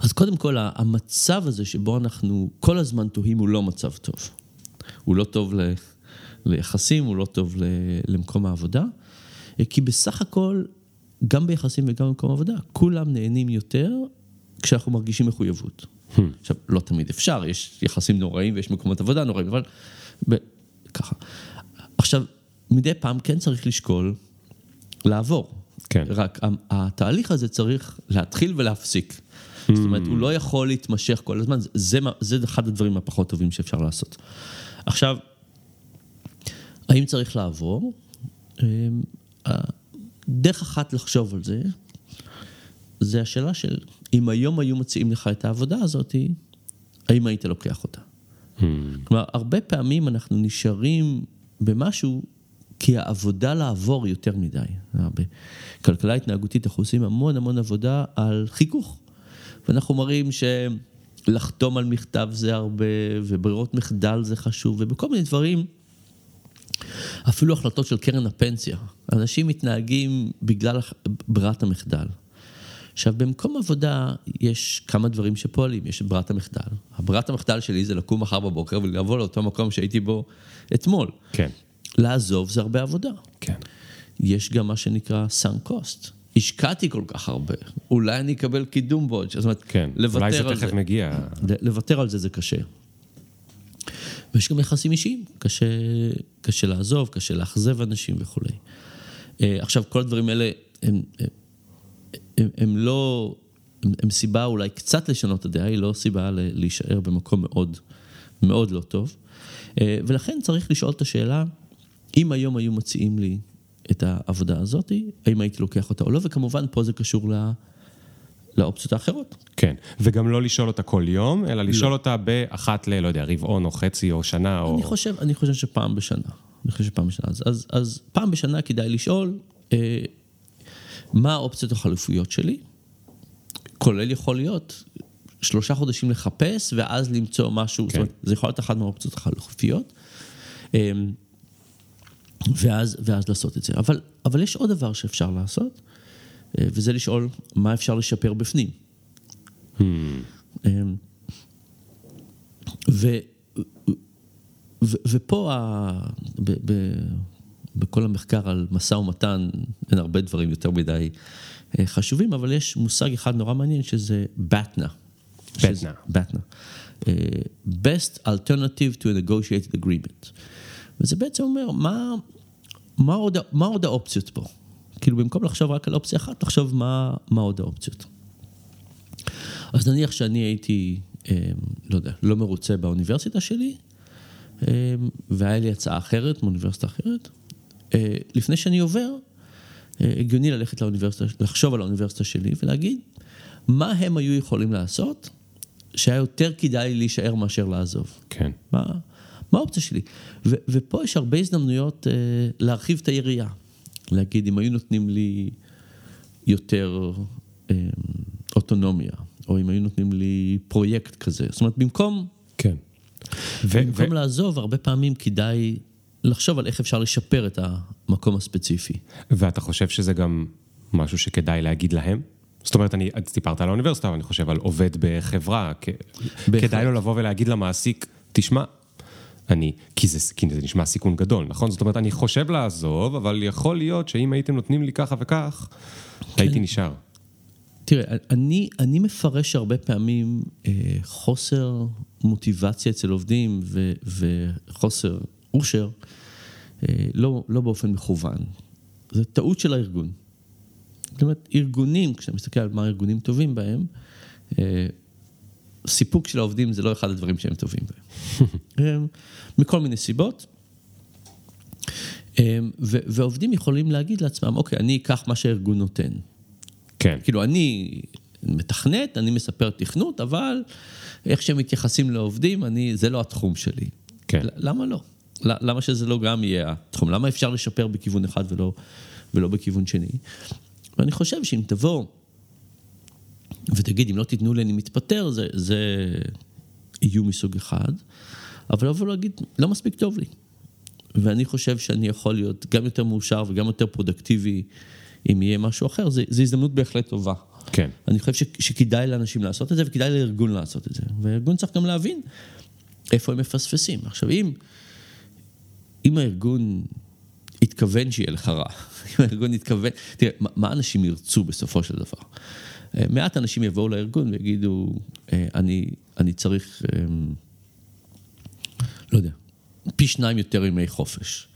אז קודם כל, המצב הזה שבו אנחנו כל הזמן תוהים הוא לא מצב טוב. הוא לא טוב ל, ליחסים, הוא לא טוב ל, למקום העבודה, כי בסך הכל, גם ביחסים וגם במקום העבודה, כולם נהנים יותר כשאנחנו מרגישים מחויבות. עכשיו, לא תמיד אפשר, יש יחסים נוראים ויש מקומות עבודה נוראים, אבל ב... ככה. עכשיו, מדי פעם כן צריך לשקול לעבור. כן. רק התהליך הזה צריך להתחיל ולהפסיק. זאת אומרת, הוא לא יכול להתמשך כל הזמן, זה- זה, זה אחד הדברים הפחות טובים שאפשר לעשות. עכשיו, האם צריך לעבור? אמ, דרך אחת לחשוב על זה, זה השאלה של אם היום היו מציעים לך את העבודה הזאת, האם היית לוקח אותה? כלומר, הרבה פעמים אנחנו נשארים במשהו כי העבודה לעבור יותר מדי. בכלכלה התנהגותית אנחנו עושים המון המון עבודה על חיכוך. ואנחנו מראים שלחתום על מכתב זה הרבה, וברירות מחדל זה חשוב, ובכל מיני דברים, אפילו החלטות של קרן הפנסיה. אנשים מתנהגים בגלל ברירת המחדל. עכשיו, במקום עבודה יש כמה דברים שפועלים, יש את ברירת המחדל. הברירת המחדל שלי זה לקום מחר בבוקר ולבוא לאותו מקום שהייתי בו אתמול. כן, לעזוב זה הרבה עבודה. כן. יש גם מה שנקרא sunk cost. השקעתי כל כך הרבה, אולי אני אקבל קידום בעוד, זאת אומרת, כן, אולי זה לוותר על תכף זה. מגיע. לוותר על זה זה קשה. ויש גם יחסים אישיים, קשה, קשה לעזוב, קשה לאכזב אנשים וכולי. אה, עכשיו, כל הדברים האלה הם, הם, הם, הם לא, הם, הם סיבה אולי קצת לשנות את הדעה, היא לא סיבה להישאר במקום מאוד, מאוד לא טוב. אה, ולכן צריך לשאול את השאלה, אם היום היו מציעים לי את העבודה הזאת, האם הייתי לוקח אותה או לא, וכמובן פה זה קשור ל... לאופציות האחרות. כן, וגם לא לשאול אותה כל יום, אלא לשאול אותה באחת ל, לא יודע, רבעון או חצי או שנה או... אני חושב, אני חושב שפעם בשנה. אני חושב שפעם בשנה. אז, אז, אז פעם בשנה כדאי לשאול אה, מה האופציות החלופיות שלי, כולל יכול להיות שלושה חודשים לחפש ואז למצוא משהו, כן. זאת אומרת, זה יכול להיות אחת מהאופציות החלופיות, אה, ואז, ואז לעשות את זה. אבל, אבל יש עוד דבר שאפשר לעשות, אה, וזה לשאול מה אפשר לשפר בפנים. אמ, ו, ו, ופה, ה, ב, ב, בכל המחקר על משא ומתן, אין הרבה דברים יותר מדי אה, חשובים, אבל יש מושג אחד נורא מעניין שזה. שזה- BATNA. אה, Best Alternative to a Negotiated Agreement. וזה בעצם אומר, מה, מה, עוד, מה עוד האופציות פה? כאילו, במקום לחשוב רק על אופציה אחת, לחשוב מה, מה עוד האופציות. אז נניח שאני הייתי, אה, לא יודע, לא מרוצה באוניברסיטה שלי, אה, והיה לי הצעה אחרת מאוניברסיטה אחרת, לפני שאני עובר, אה, הגיוני ללכת לאוניברסיטה, לחשוב על האוניברסיטה שלי ולהגיד, מה הם היו יכולים לעשות שהיה יותר כדאי להישאר מאשר לעזוב. כן. מה, מה האופציה שלי? ו, ופה יש הרבה הזדמנויות אה, להרחיב את היריעה. להגיד, אם היו נותנים לי יותר אה, אוטונומיה, או אם היו נותנים לי פרויקט כזה. זאת אומרת, במקום, כן. ו- במקום לעזוב, הרבה פעמים כדאי לחשוב על איך אפשר לשפר את המקום הספציפי. ואתה חושב שזה גם משהו שכדאי להגיד להם? זאת אומרת, אני, סיפרת על האוניברסיטה, אבל אני חושב על עובד בחברה. בהחלט. כדאי לו לבוא ולהגיד למעסיק, תשמע, אני, כי זה, כי זה נשמע סיכון גדול, נכון? זאת אומרת, אני חושב לעזוב, אבל יכול להיות שאם הייתם נותנים לי ככה וכך, כן. הייתי נשאר. תראה, אני, אני מפרש הרבה פעמים אה, חוסר מוטיבציה אצל עובדים ו, וחוסר אושר, אה, לא, לא באופן מכוון. זו טעות של הארגון. זאת אומרת, ארגונים, כשאתה מסתכל על מה הארגונים טובים בהם, אה, סיפוק של העובדים זה לא אחד הדברים שהם טובים בהם. מכל מיני סיבות. ו- ועובדים יכולים להגיד לעצמם, אוקיי, אני אקח מה שהארגון נותן. כן. כאילו, אני מתכנת, אני מספר תכנות, אבל איך שהם מתייחסים לעובדים, אני, זה לא התחום שלי. כן. למה לא? למה שזה לא גם יהיה התחום? למה אפשר לשפר בכיוון אחד ולא, ולא בכיוון שני? ואני חושב שאם תבוא ותגיד, אם לא תיתנו לי, אני מתפטר, זה, זה איום מסוג אחד, אבל לבוא ולהגיד, לא מספיק טוב לי. ואני חושב שאני יכול להיות גם יותר מאושר וגם יותר פרודקטיבי אם יהיה משהו אחר, זו הזדמנות בהחלט טובה. כן. אני חושב ש, שכדאי לאנשים לעשות את זה וכדאי לארגון לעשות את זה. והארגון צריך גם להבין איפה הם מפספסים. עכשיו, אם, אם הארגון התכוון שיהיה לך רע. אם הארגון התכוון, תראה, מה- אנשים ירצו בסופו של דבר? אה, מעט אנשים יבואו לארגון ויגידו, אה, אני, אני צריך, אה, לא יודע, פי שניים יותר ימי חופש.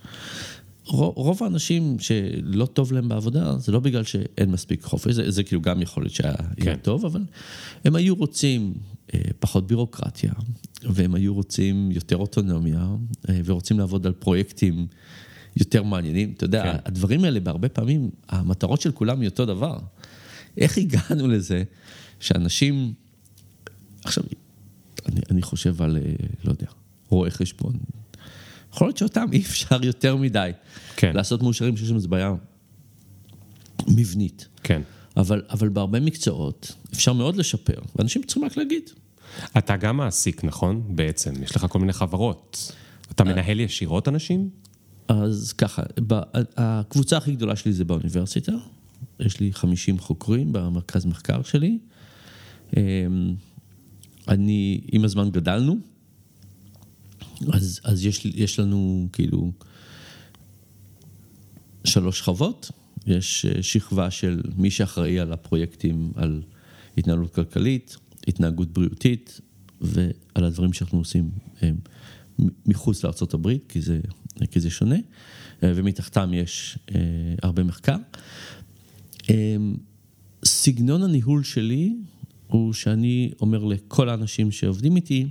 רוב, האנשים שלא טוב להם בעבודה, זה לא בגלל שאין מספיק חופש, זה, זה כאילו גם יכול להיות שהיה. כן. טוב, אבל הם היו רוצים אה, פחות בירוקרטיה, והם היו רוצים יותר אוטונומיה, אה, ורוצים לעבוד על פרויקטים יותר מעניינים. אתה יודע, כן. הדברים האלה, בהרבה פעמים, המטרות של כולם היא אותו דבר. איך הגענו לזה שאנשים... עכשיו, אני, אני חושב על, אה, לא יודע, רואי חשבון. יכול להיות שאותם אי אפשר יותר מדי כן. לעשות מאושרים, שיש שם איזו בעיה מבנית. כן. אבל, אבל בהרבה מקצועות אפשר מאוד לשפר, ואנשים צריכים רק להגיד. אתה גם מעסיק, נכון? בעצם, יש לך כל מיני חברות. אתה מנהל ישירות אנשים? אז ככה, הקבוצה הכי גדולה שלי זה באוניברסיטה, יש לי 50 חוקרים במרכז מחקר שלי. אמ, אני, עם הזמן גדלנו, אז, אז יש, יש לנו כאילו שלוש שכבות, יש אה, שכבה של מי שאחראי על הפרויקטים, על התנהלות כלכלית, התנהגות בריאותית ועל הדברים שאנחנו עושים אה, מחוץ לארה"ב, כי זה, כי זה שונה, אה, ומתחתם יש אה, הרבה מחקר. סגנון הניהול שלי הוא שאני אומר לכל האנשים שעובדים איתי,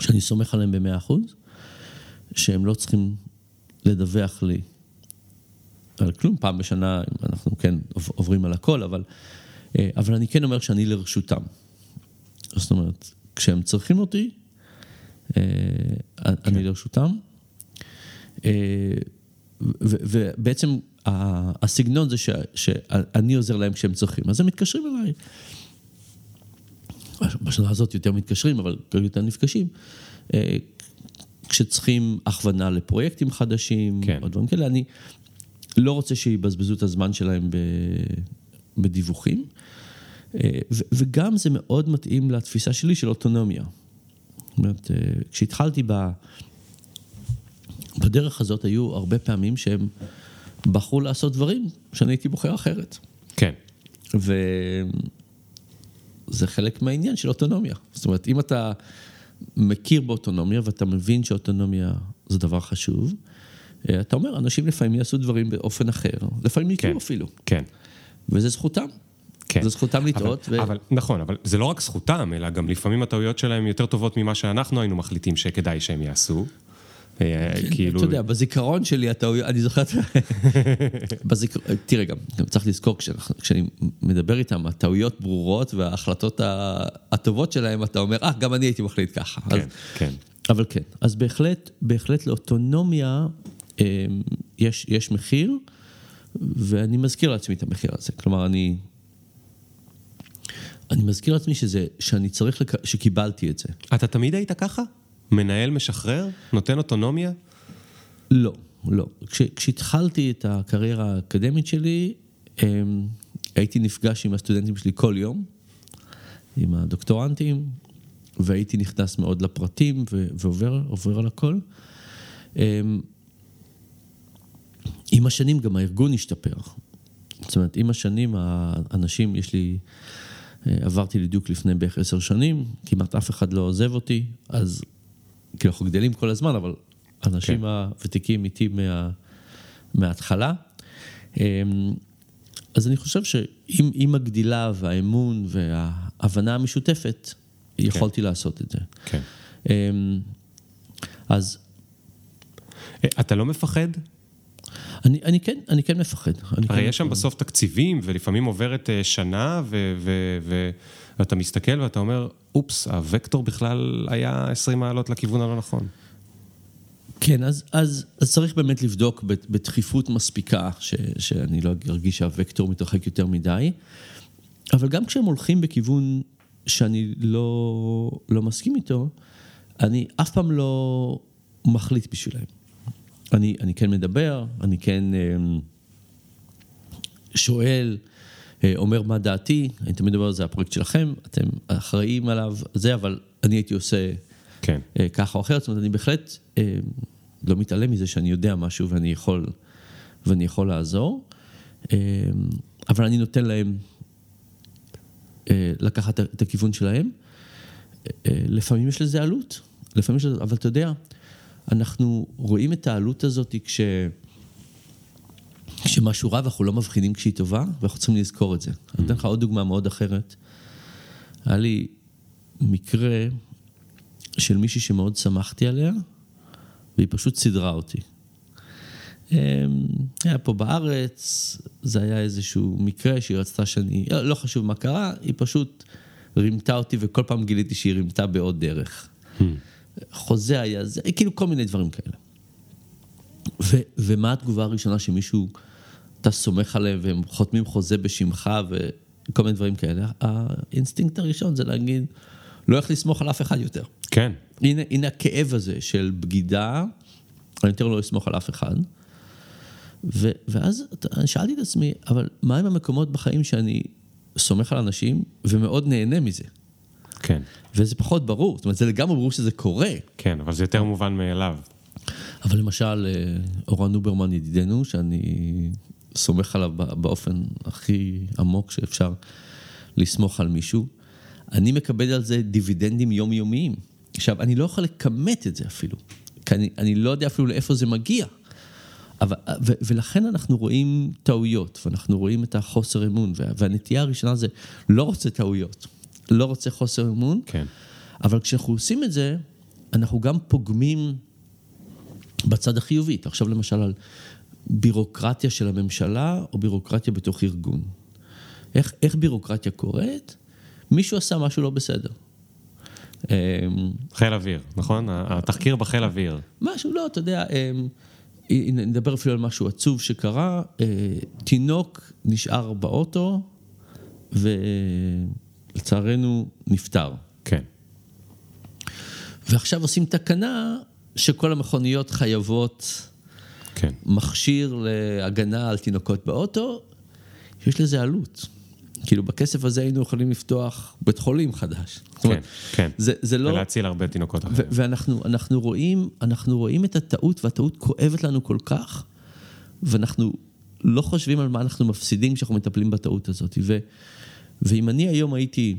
שאני סומך עליהם במאה אחוז, שהם לא צריכים לדווח לי על כלום, פעם בשנה אנחנו כן עוברים על הכל, אבל, אבל אני כן אומר שאני לרשותם. זאת אומרת, כשהם צריכים אותי, אה, אני לרשותם. אה, ובעצם הסגנון זה ש- שאני עוזר להם כשהם צריכים, אז הם מתקשרים אליי. בשנה הזאת יותר מתקשרים, אבל יותר נפגשים. אה, כשצריכים הכוונה לפרויקטים חדשים, כן. או דברים כאלה, אני לא רוצה שיבזבזו את הזמן שלהם ב- בדיווחים. אה, וגם זה מאוד מתאים לתפיסה שלי של אוטונומיה. זאת אומרת, אה, כשהתחלתי ב... בדרך הזאת היו הרבה פעמים שהם בחרו לעשות דברים שאני הייתי בוחר אחרת. כן. וזה חלק מהעניין של אוטונומיה. זאת אומרת, אם אתה מכיר באוטונומיה ואתה מבין שאוטונומיה זה דבר חשוב, אה, אתה אומר, אנשים לפעמים יעשו דברים באופן אחר, לפעמים כן. יקרו אפילו, כן. וזה זכותם. כן. זו זכותם לטעות. אבל, אבל, נכון, אבל זה לא רק זכותם, אלא גם לפעמים הטעויות שלהם יותר טובות ממה שאנחנו היינו מחליטים שכדאי שהם יעשו. אה, כאילו... אתה יודע, בזיכרון שלי, אתה, אני זוכר, בזיכר... תראה גם, גם צריך לזכור, כשאנחנו, כשאני מדבר איתם, הטעויות ברורות וההחלטות הטובות שלהם, אתה אומר, אה, גם אני הייתי מחליט ככה. כן, אז, כן. אבל כן, אז בהחלט, בהחלט לאוטונומיה אה, יש, יש מחיר, ואני מזכיר לעצמי את המחיר הזה. כלומר, אני, אני מזכיר לעצמי שזה, שאני צריך, לק... שקיבלתי את זה. אתה תמיד היית ככה? מנהל משחרר? נותן אוטונומיה? לא, לא. כש, כשהתחלתי את הקריירה האקדמית שלי, אמ, הייתי נפגש עם הסטודנטים שלי כל יום, עם הדוקטורנטים, והייתי נכנס מאוד לפרטים ו- ועובר עובר על הכל. אמ, עם השנים גם הארגון השתפר. זאת אומרת, עם השנים האנשים, יש לי, אה, עברתי לדיוק לפני בערך עשר שנים, כמעט אף אחד לא עוזב אותי, אז כאילו אנחנו גדלים כל הזמן, אבל האנשים כן. הוותיקים איתי מה, מההתחלה. אמ, אז אני חושב שעם עם הגדילה והאמון וההבנה המשותפת, יכולתי לעשות את זה. כן. אמ, אז אה, אתה לא מפחד? אני, אני, כן, אני כן מפחד. אני הרי כן יש שם מפחד. בסוף תקציבים, ולפעמים עוברת אה, שנה, ו- ו- ו- ואתה מסתכל ואתה אומר, אופס, הוקטור בכלל היה 20 מעלות לכיוון הלא נכון. כן, אז, אז, אז צריך באמת לבדוק בדחיפות מספיקה, ש, שאני לא ארגיש שהווקטור מתרחק יותר מדי, אבל גם כשהם הולכים בכיוון שאני לא, לא מסכים איתו, אני אף פעם לא מחליט בשבילם. אני, אני כן מדבר, אני כן אמ, שואל, אה, אומר מה דעתי, אני תמיד אומר, זה הפרויקט שלכם, אתם אחראים עליו, זה, אבל אני הייתי עושה כן. אה, ככה או אחרת, זאת אומרת, אני בהחלט אה, לא מתעלם מזה שאני יודע משהו ואני יכול, ואני יכול לעזור, אבל אני נותן להם לקחת את הכיוון שלהם. לפעמים יש לזה עלות, לפעמים יש לזה, אבל אתה יודע, אנחנו רואים את העלות הזאת כש... כשמשהו רע ואנחנו לא מבחינים כשהיא טובה, ואנחנו צריכים לזכור את זה. אני אתן לך עוד דוגמה מאוד אחרת. היה לי מקרה של מישהי שמאוד שמחתי עליה, והיא פשוט סידרה אותי. אמ, היה פה בארץ, זה היה איזשהו מקרה שהיא רצתה שאני, לא, לא חשוב מה קרה, היא פשוט רימתה אותי וכל פעם גיליתי שהיא רימתה בעוד דרך. חוזה היה זה, כאילו כל מיני דברים כאלה. ו, ומה התגובה הראשונה שמישהו, אתה סומך עליהם והם חותמים חוזה בשמך וכל מיני דברים כאלה? האינסטינקט הראשון זה להגיד, לא הולך לסמוך על אף אחד יותר. כן. הנה, הנה הכאב הזה של בגידה, אני יותר לא אסמוך על אף אחד. ו, ואז אני שאלתי את עצמי, אבל מהם המקומות בחיים שאני סומך על אנשים ומאוד נהנה מזה? כן. וזה פחות ברור, זאת אומרת, זה לגמרי ברור שזה קורה. כן, אבל זה יותר מובן מאליו. אבל למשל, אה, אורן אוברמן ידידנו, שאני סומך עליו באופן הכי עמוק שאפשר לסמוך על מישהו, אני מקבל על זה דיווידנדים יומיומיים. עכשיו, אני לא יכול לכמת את זה אפילו, כי אני, אני לא יודע אפילו לאיפה זה מגיע. אבל, ו, ולכן אנחנו רואים טעויות, ואנחנו רואים את החוסר אמון, וה, והנטייה הראשונה זה לא רוצה טעויות, לא רוצה חוסר אמון, כן. אבל כשאנחנו עושים את זה, אנחנו גם פוגמים בצד החיובי. עכשיו למשל על בירוקרטיה של הממשלה, או בירוקרטיה בתוך ארגון. איך, איך בירוקרטיה קורית? מישהו עשה משהו לא בסדר. אמ, חיל אוויר, נכון? התחקיר בחיל אוויר. משהו, לא, אתה יודע, אמ, נדבר אפילו על משהו עצוב שקרה, אה, תינוק נשאר באוטו, ולצערנו נפטר. כן. ועכשיו עושים תקנה שכל המכוניות חייבות כן. מכשיר להגנה על תינוקות באוטו, יש לזה עלות. כאילו בכסף הזה היינו יכולים לפתוח בית חולים חדש. כן, כן. זה, זה לא... ולהציל הרבה תינוקות אחרים. ואנחנו אנחנו רואים, אנחנו רואים את הטעות, והטעות כואבת לנו כל כך, ואנחנו לא חושבים על מה אנחנו מפסידים כשאנחנו מטפלים בטעות הזאת. ו, ואם אני היום הייתי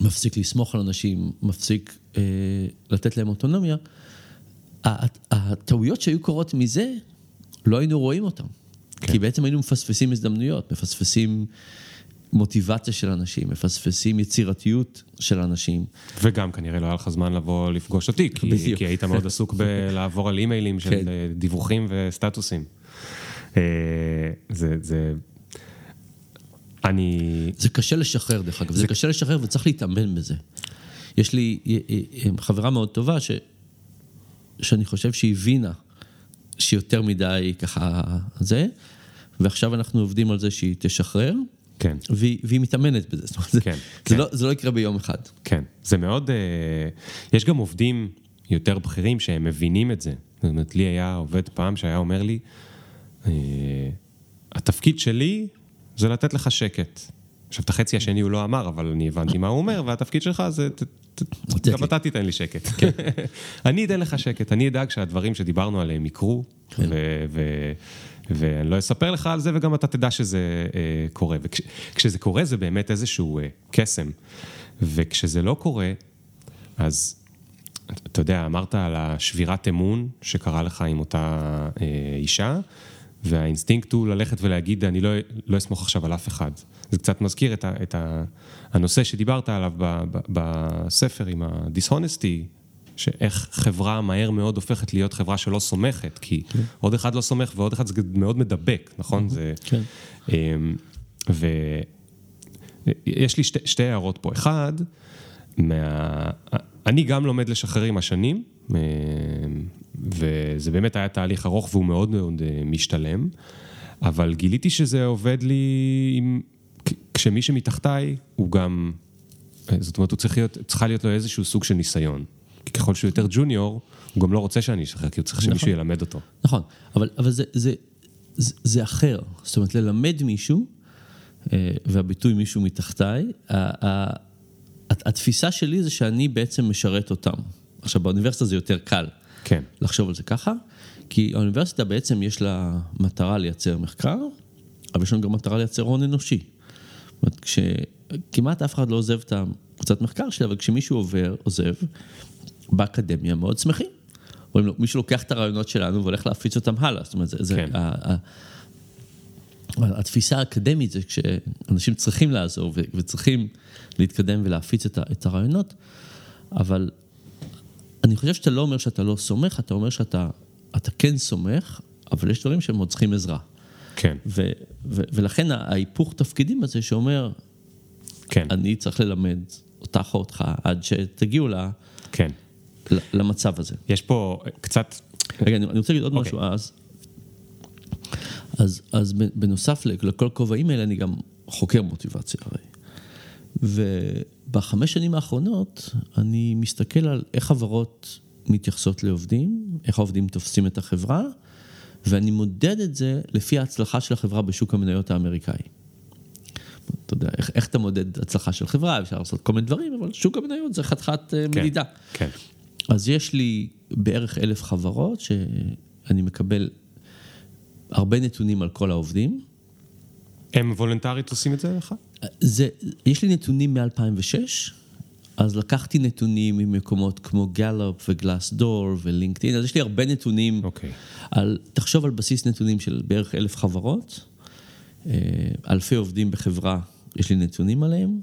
מפסיק לסמוך על אנשים, מפסיק אה, לתת להם אוטונומיה, הטעויות שהיו קורות מזה, לא היינו רואים אותן. כן. כי בעצם היינו מפספסים הזדמנויות, מפספסים מוטיבציה של אנשים, מפספסים יצירתיות של אנשים. וגם כנראה לא היה לך זמן לבוא לפגוש אותי, כי, כי היית מאוד עסוק בלעבור על אימיילים של כן. דיווחים וסטטוסים. אה, זה, זה, אני... זה קשה לשחרר דרך אגב, זה... זה קשה לשחרר וצריך להתאמן בזה. יש לי אה, אה, חברה מאוד טובה ש... שאני חושב שהיא הבינה שיותר מדי ככה זה, ועכשיו אנחנו עובדים על זה שהיא תשחרר. כן. והיא, והיא מתאמנת בזה, זאת אומרת, כן, זה, כן. לא, זה לא יקרה ביום אחד. כן, זה מאוד, אה, יש גם עובדים יותר בכירים שהם מבינים את זה. זאת אומרת, לי היה עובד פעם שהיה אומר לי, אה, התפקיד שלי זה לתת לך שקט. עכשיו, את החצי השני הוא לא אמר, אבל אני הבנתי מה הוא אומר, והתפקיד שלך זה, גם אתה תיתן לי שקט. כן. אני אתן לך שקט, אני אדאג שהדברים שדיברנו עליהם יקרו, כן. ואני לא אספר לך על זה, וגם אתה תדע שזה אה, קורה. וכשזה קורה זה באמת איזשהו אה, קסם, וכשזה לא קורה, אז אתה יודע, אמרת על השבירת אמון שקרה לך עם אותה אה, אישה, והאינסטינקט הוא ללכת ולהגיד, אני לא, לא אסמוך עכשיו על אף אחד. זה קצת מזכיר את, ה, את ה, הנושא שדיברת עליו ב, ב, בספר עם ה-dishonesty, שאיך חברה מהר מאוד הופכת להיות חברה שלא סומכת, כי כן. עוד אחד לא סומך ועוד אחד זה מאוד מדבק, נכון? זה... כן. אמ, ויש לי שתי, שתי הערות פה. אחד, מה... אני גם לומד לשחרר עם השנים, אמ, וזה באמת היה תהליך ארוך והוא מאוד מאוד אה, משתלם, אבל גיליתי שזה עובד לי עם... כשמי שמתחתיי הוא גם, אה, זאת אומרת, הוא צריך להיות, צריכה להיות לו איזשהו סוג של ניסיון. כי ככל שהוא יותר ג'וניור, הוא גם לא רוצה שאני אשחרר, כי הוא צריך שמישהו נכון. ילמד אותו. נכון, אבל, אבל זה, זה, זה, זה אחר. זאת אומרת, ללמד מישהו, אה, והביטוי מישהו מתחתיי, התפיסה שלי זה שאני בעצם משרת אותם. עכשיו, באוניברסיטה זה יותר קל כן. לחשוב על זה ככה, כי האוניברסיטה בעצם יש לה מטרה לייצר מחקר, אבל יש לנו גם מטרה לייצר הון אנושי. כשכמעט אף אחד לא עוזב את הקבוצת מחקר שלה, אבל כשמישהו עובר, עוזב, באקדמיה מאוד שמחים. אומרים לו, מישהו לוקח את הרעיונות שלנו והולך להפיץ אותם הלאה. זאת אומרת, זה, זה, כן. ה, ה, התפיסה האקדמית זה כשאנשים צריכים לעזור וצריכים להתקדם ולהפיץ את, ה, את הרעיונות, אבל אני חושב שאתה לא אומר שאתה לא סומך, אתה אומר שאתה אתה כן סומך, אבל יש דברים שהם עוד צריכים עזרה. כן. ו, ו, ולכן ההיפוך תפקידים הזה שאומר, כן. אני צריך ללמד אותך או אותך עד שתגיעו ל, כן. למצב הזה. יש פה קצת... רגע, אני, אני רוצה להגיד עוד אוקיי. משהו אז. אז, אז בנוסף לכל כובעים האלה, אני גם חוקר מוטיבציה הרי. ובחמש שנים האחרונות, אני מסתכל על איך חברות מתייחסות לעובדים, איך העובדים תופסים את החברה, ואני מודד את זה לפי ההצלחה של החברה בשוק המניות האמריקאי. אתה יודע, איך, איך אתה מודד הצלחה של חברה, אפשר לעשות כל מיני דברים, אבל שוק המניות זה חתיכת אה, כן. מדידה. כן. אז יש לי בערך אלף חברות שאני מקבל הרבה נתונים על כל העובדים. הם וולונטרית עושים את זה לך? זה, יש לי נתונים מ-2006, אז לקחתי נתונים ממקומות כמו גלופ וגלאסדור ולינקדאין, אז יש לי הרבה נתונים. אוקיי. על, תחשוב על בסיס נתונים של בערך אלף חברות, אה, אלפי עובדים בחברה, יש לי נתונים עליהם,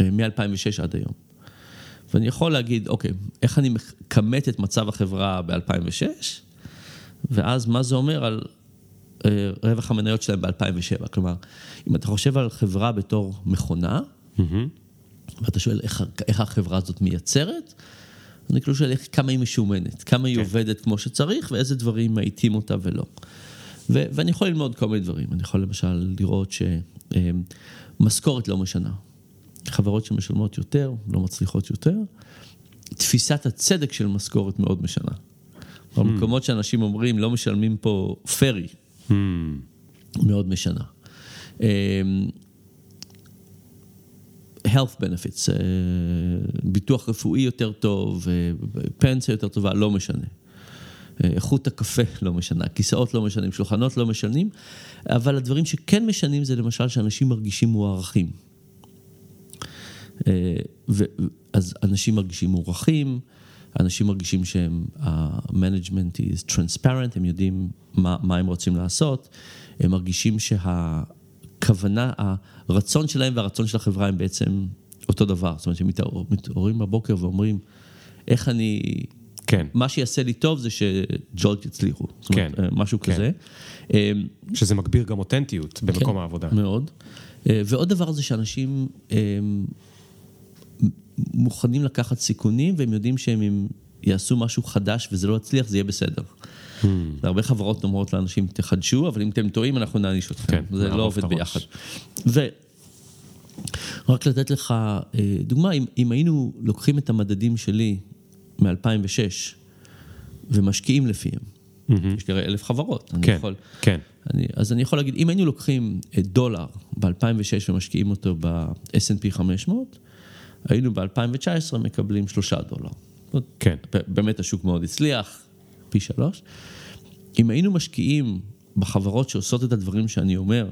אה, מ-2006 עד היום. ואני יכול להגיד, אוקיי, איך אני מכמת את מצב החברה ב-2006, ואז מה זה אומר על רווח המניות שלהם ב-2007. כלומר, אם אתה חושב על חברה בתור מכונה, ואתה שואל איך, איך החברה הזאת מייצרת, אני כאילו שואל איך, כמה היא משומנת, כמה היא כן. עובדת כמו שצריך, ואיזה דברים מאיטים אותה ולא. ו- ואני יכול ללמוד כל מיני דברים. אני יכול למשל לראות שמשכורת לא משנה. חברות שמשלמות יותר, לא מצליחות יותר. תפיסת הצדק של משכורת מאוד משנה. במקומות שאנשים אומרים, לא משלמים פה פרי, Hmm. מאוד משנה. אמ, health benefits, אה, ביטוח רפואי יותר טוב, אה, פנסיה יותר טובה, לא משנה. אה, איכות הקפה לא משנה, כיסאות לא משנים, שולחנות לא משנים, אבל הדברים שכן משנים זה למשל שאנשים מרגישים מוערכים. ו- אז אנשים מרגישים מוערכים, אנשים מרגישים שהם, ה-management is transparent, הם יודעים מה, מה הם רוצים לעשות, הם מרגישים שהכוונה, הרצון שלהם והרצון של החברה הם בעצם אותו דבר. זאת אומרת, הם מתעור- מתעוררים בבוקר ואומרים, איך אני, כן. מה שיעשה לי טוב זה שג'ולט יצליחו. זאת אומרת, כן, משהו כן. כזה. אה, שזה מגביר גם אותנטיות במקום כן, העבודה. מאוד. אה, ועוד דבר זה שאנשים אה, מוכנים לקחת סיכונים, והם יודעים שהם אם יעשו משהו חדש וזה לא יצליח, זה יהיה בסדר. Hmm. והרבה חברות אומרות לאנשים, תחדשו, אבל אם אתם טועים, אנחנו נעניש אתכם. כן, זה לא עובד. ביחד. ורק לתת לך אה, דוגמה, אם, אם היינו לוקחים את המדדים שלי מ-2006 ומשקיעים לפיהם, יש לי הרי אלף חברות, אני כן, יכול... כן. אני, אז אני יכול להגיד, אם היינו לוקחים אה, דולר ב-2006 ומשקיעים אותו ב-S&P 500, היינו ב-2019 מקבלים שלושה דולר. כן. באמת השוק מאוד הצליח, פי שלוש. אם היינו משקיעים בחברות שעושות את הדברים שאני אומר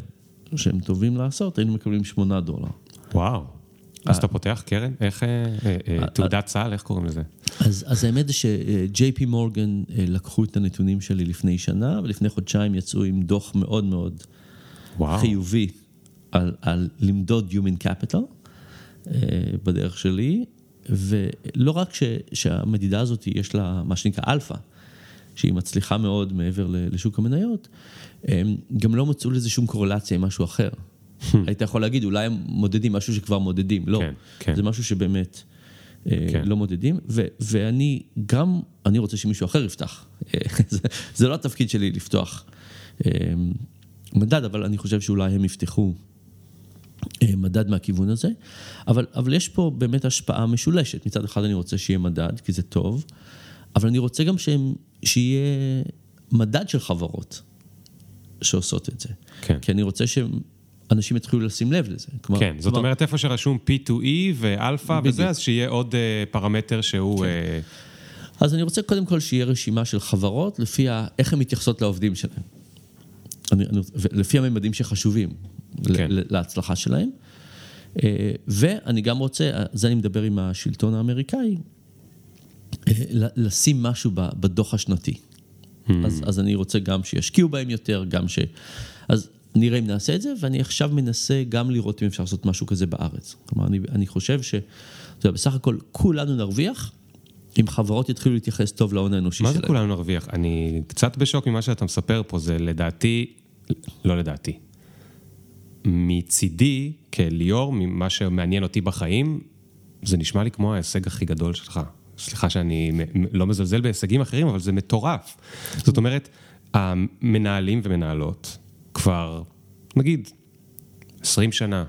שהם טובים לעשות, היינו מקבלים שמונה דולר. וואו. אז אתה פותח קרן? איך... אה, אה, אה, תעודת סל? איך קוראים לזה? אז, האמת זה ש-JP מורגן אה, לקחו את הנתונים שלי לפני שנה, ולפני חודשיים יצאו עם דוח מאוד מאוד. חיובי על, למדוד Human Capital אה, בדרך שלי, ולא רק ש, שהמדידה הזאת יש לה מה שנקרא אלפא, שהיא מצליחה מאוד מעבר לשוק המניות, גם לא מצאו לזה שום קורלציה עם משהו אחר. היית יכול להגיד, אולי הם מודדים משהו שכבר מודדים, לא. כן, כן. זה משהו שבאמת אה, כן. לא מודדים, ו- ואני גם, אני רוצה שמישהו אחר יפתח. אה, זה, זה לא התפקיד שלי לפתוח אה, מדד, אבל אני חושב שאולי הם יפתחו אה, מדד מהכיוון הזה. אבל, אבל יש פה באמת השפעה משולשת. מצד אחד אני רוצה שיהיה מדד, כי זה טוב, אבל אני רוצה גם שהם, שיהיה מדד של חברות שעושות את זה. כן. כי אני רוצה שאנשים יתחילו לשים לב לזה. כלומר, כן, זאת כלומר, אומרת איפה שרשום P2E ואלפא וזה. אז שיהיה עוד אה, פרמטר שהוא... אה, אז אני רוצה קודם כל שיהיה רשימה של חברות לפי ה, איך הן מתייחסות לעובדים שלהן. אני, אני, לפי הממדים שחשובים כן. להצלחה שלהם. אה, ואני גם רוצה, זה אני מדבר עם השלטון האמריקאי, אה, לשים משהו בדוח השנתי. Hmm. אז, אז אני רוצה גם שישקיעו בהם יותר, גם ש... אז נראה אם נעשה את זה, ואני עכשיו מנסה גם לראות אם אפשר לעשות משהו כזה בארץ. כלומר, אני, אני חושב ש... אתה יודע, בסך הכל כולנו נרוויח, אם חברות יתחילו להתייחס טוב להון האנושי שלהם. מה זה כולנו נרוויח? אני קצת בשוק ממה שאתה מספר פה, זה לדעתי, לא לדעתי. מצידי, כליאור, ממה שמעניין אותי בחיים, זה נשמע לי כמו ההישג הכי גדול שלך. סליחה שאני לא מזלזל בהישגים אחרים, אבל זה מטורף. זאת אומרת, המנהלים ומנהלות כבר, נגיד, 20 שנה,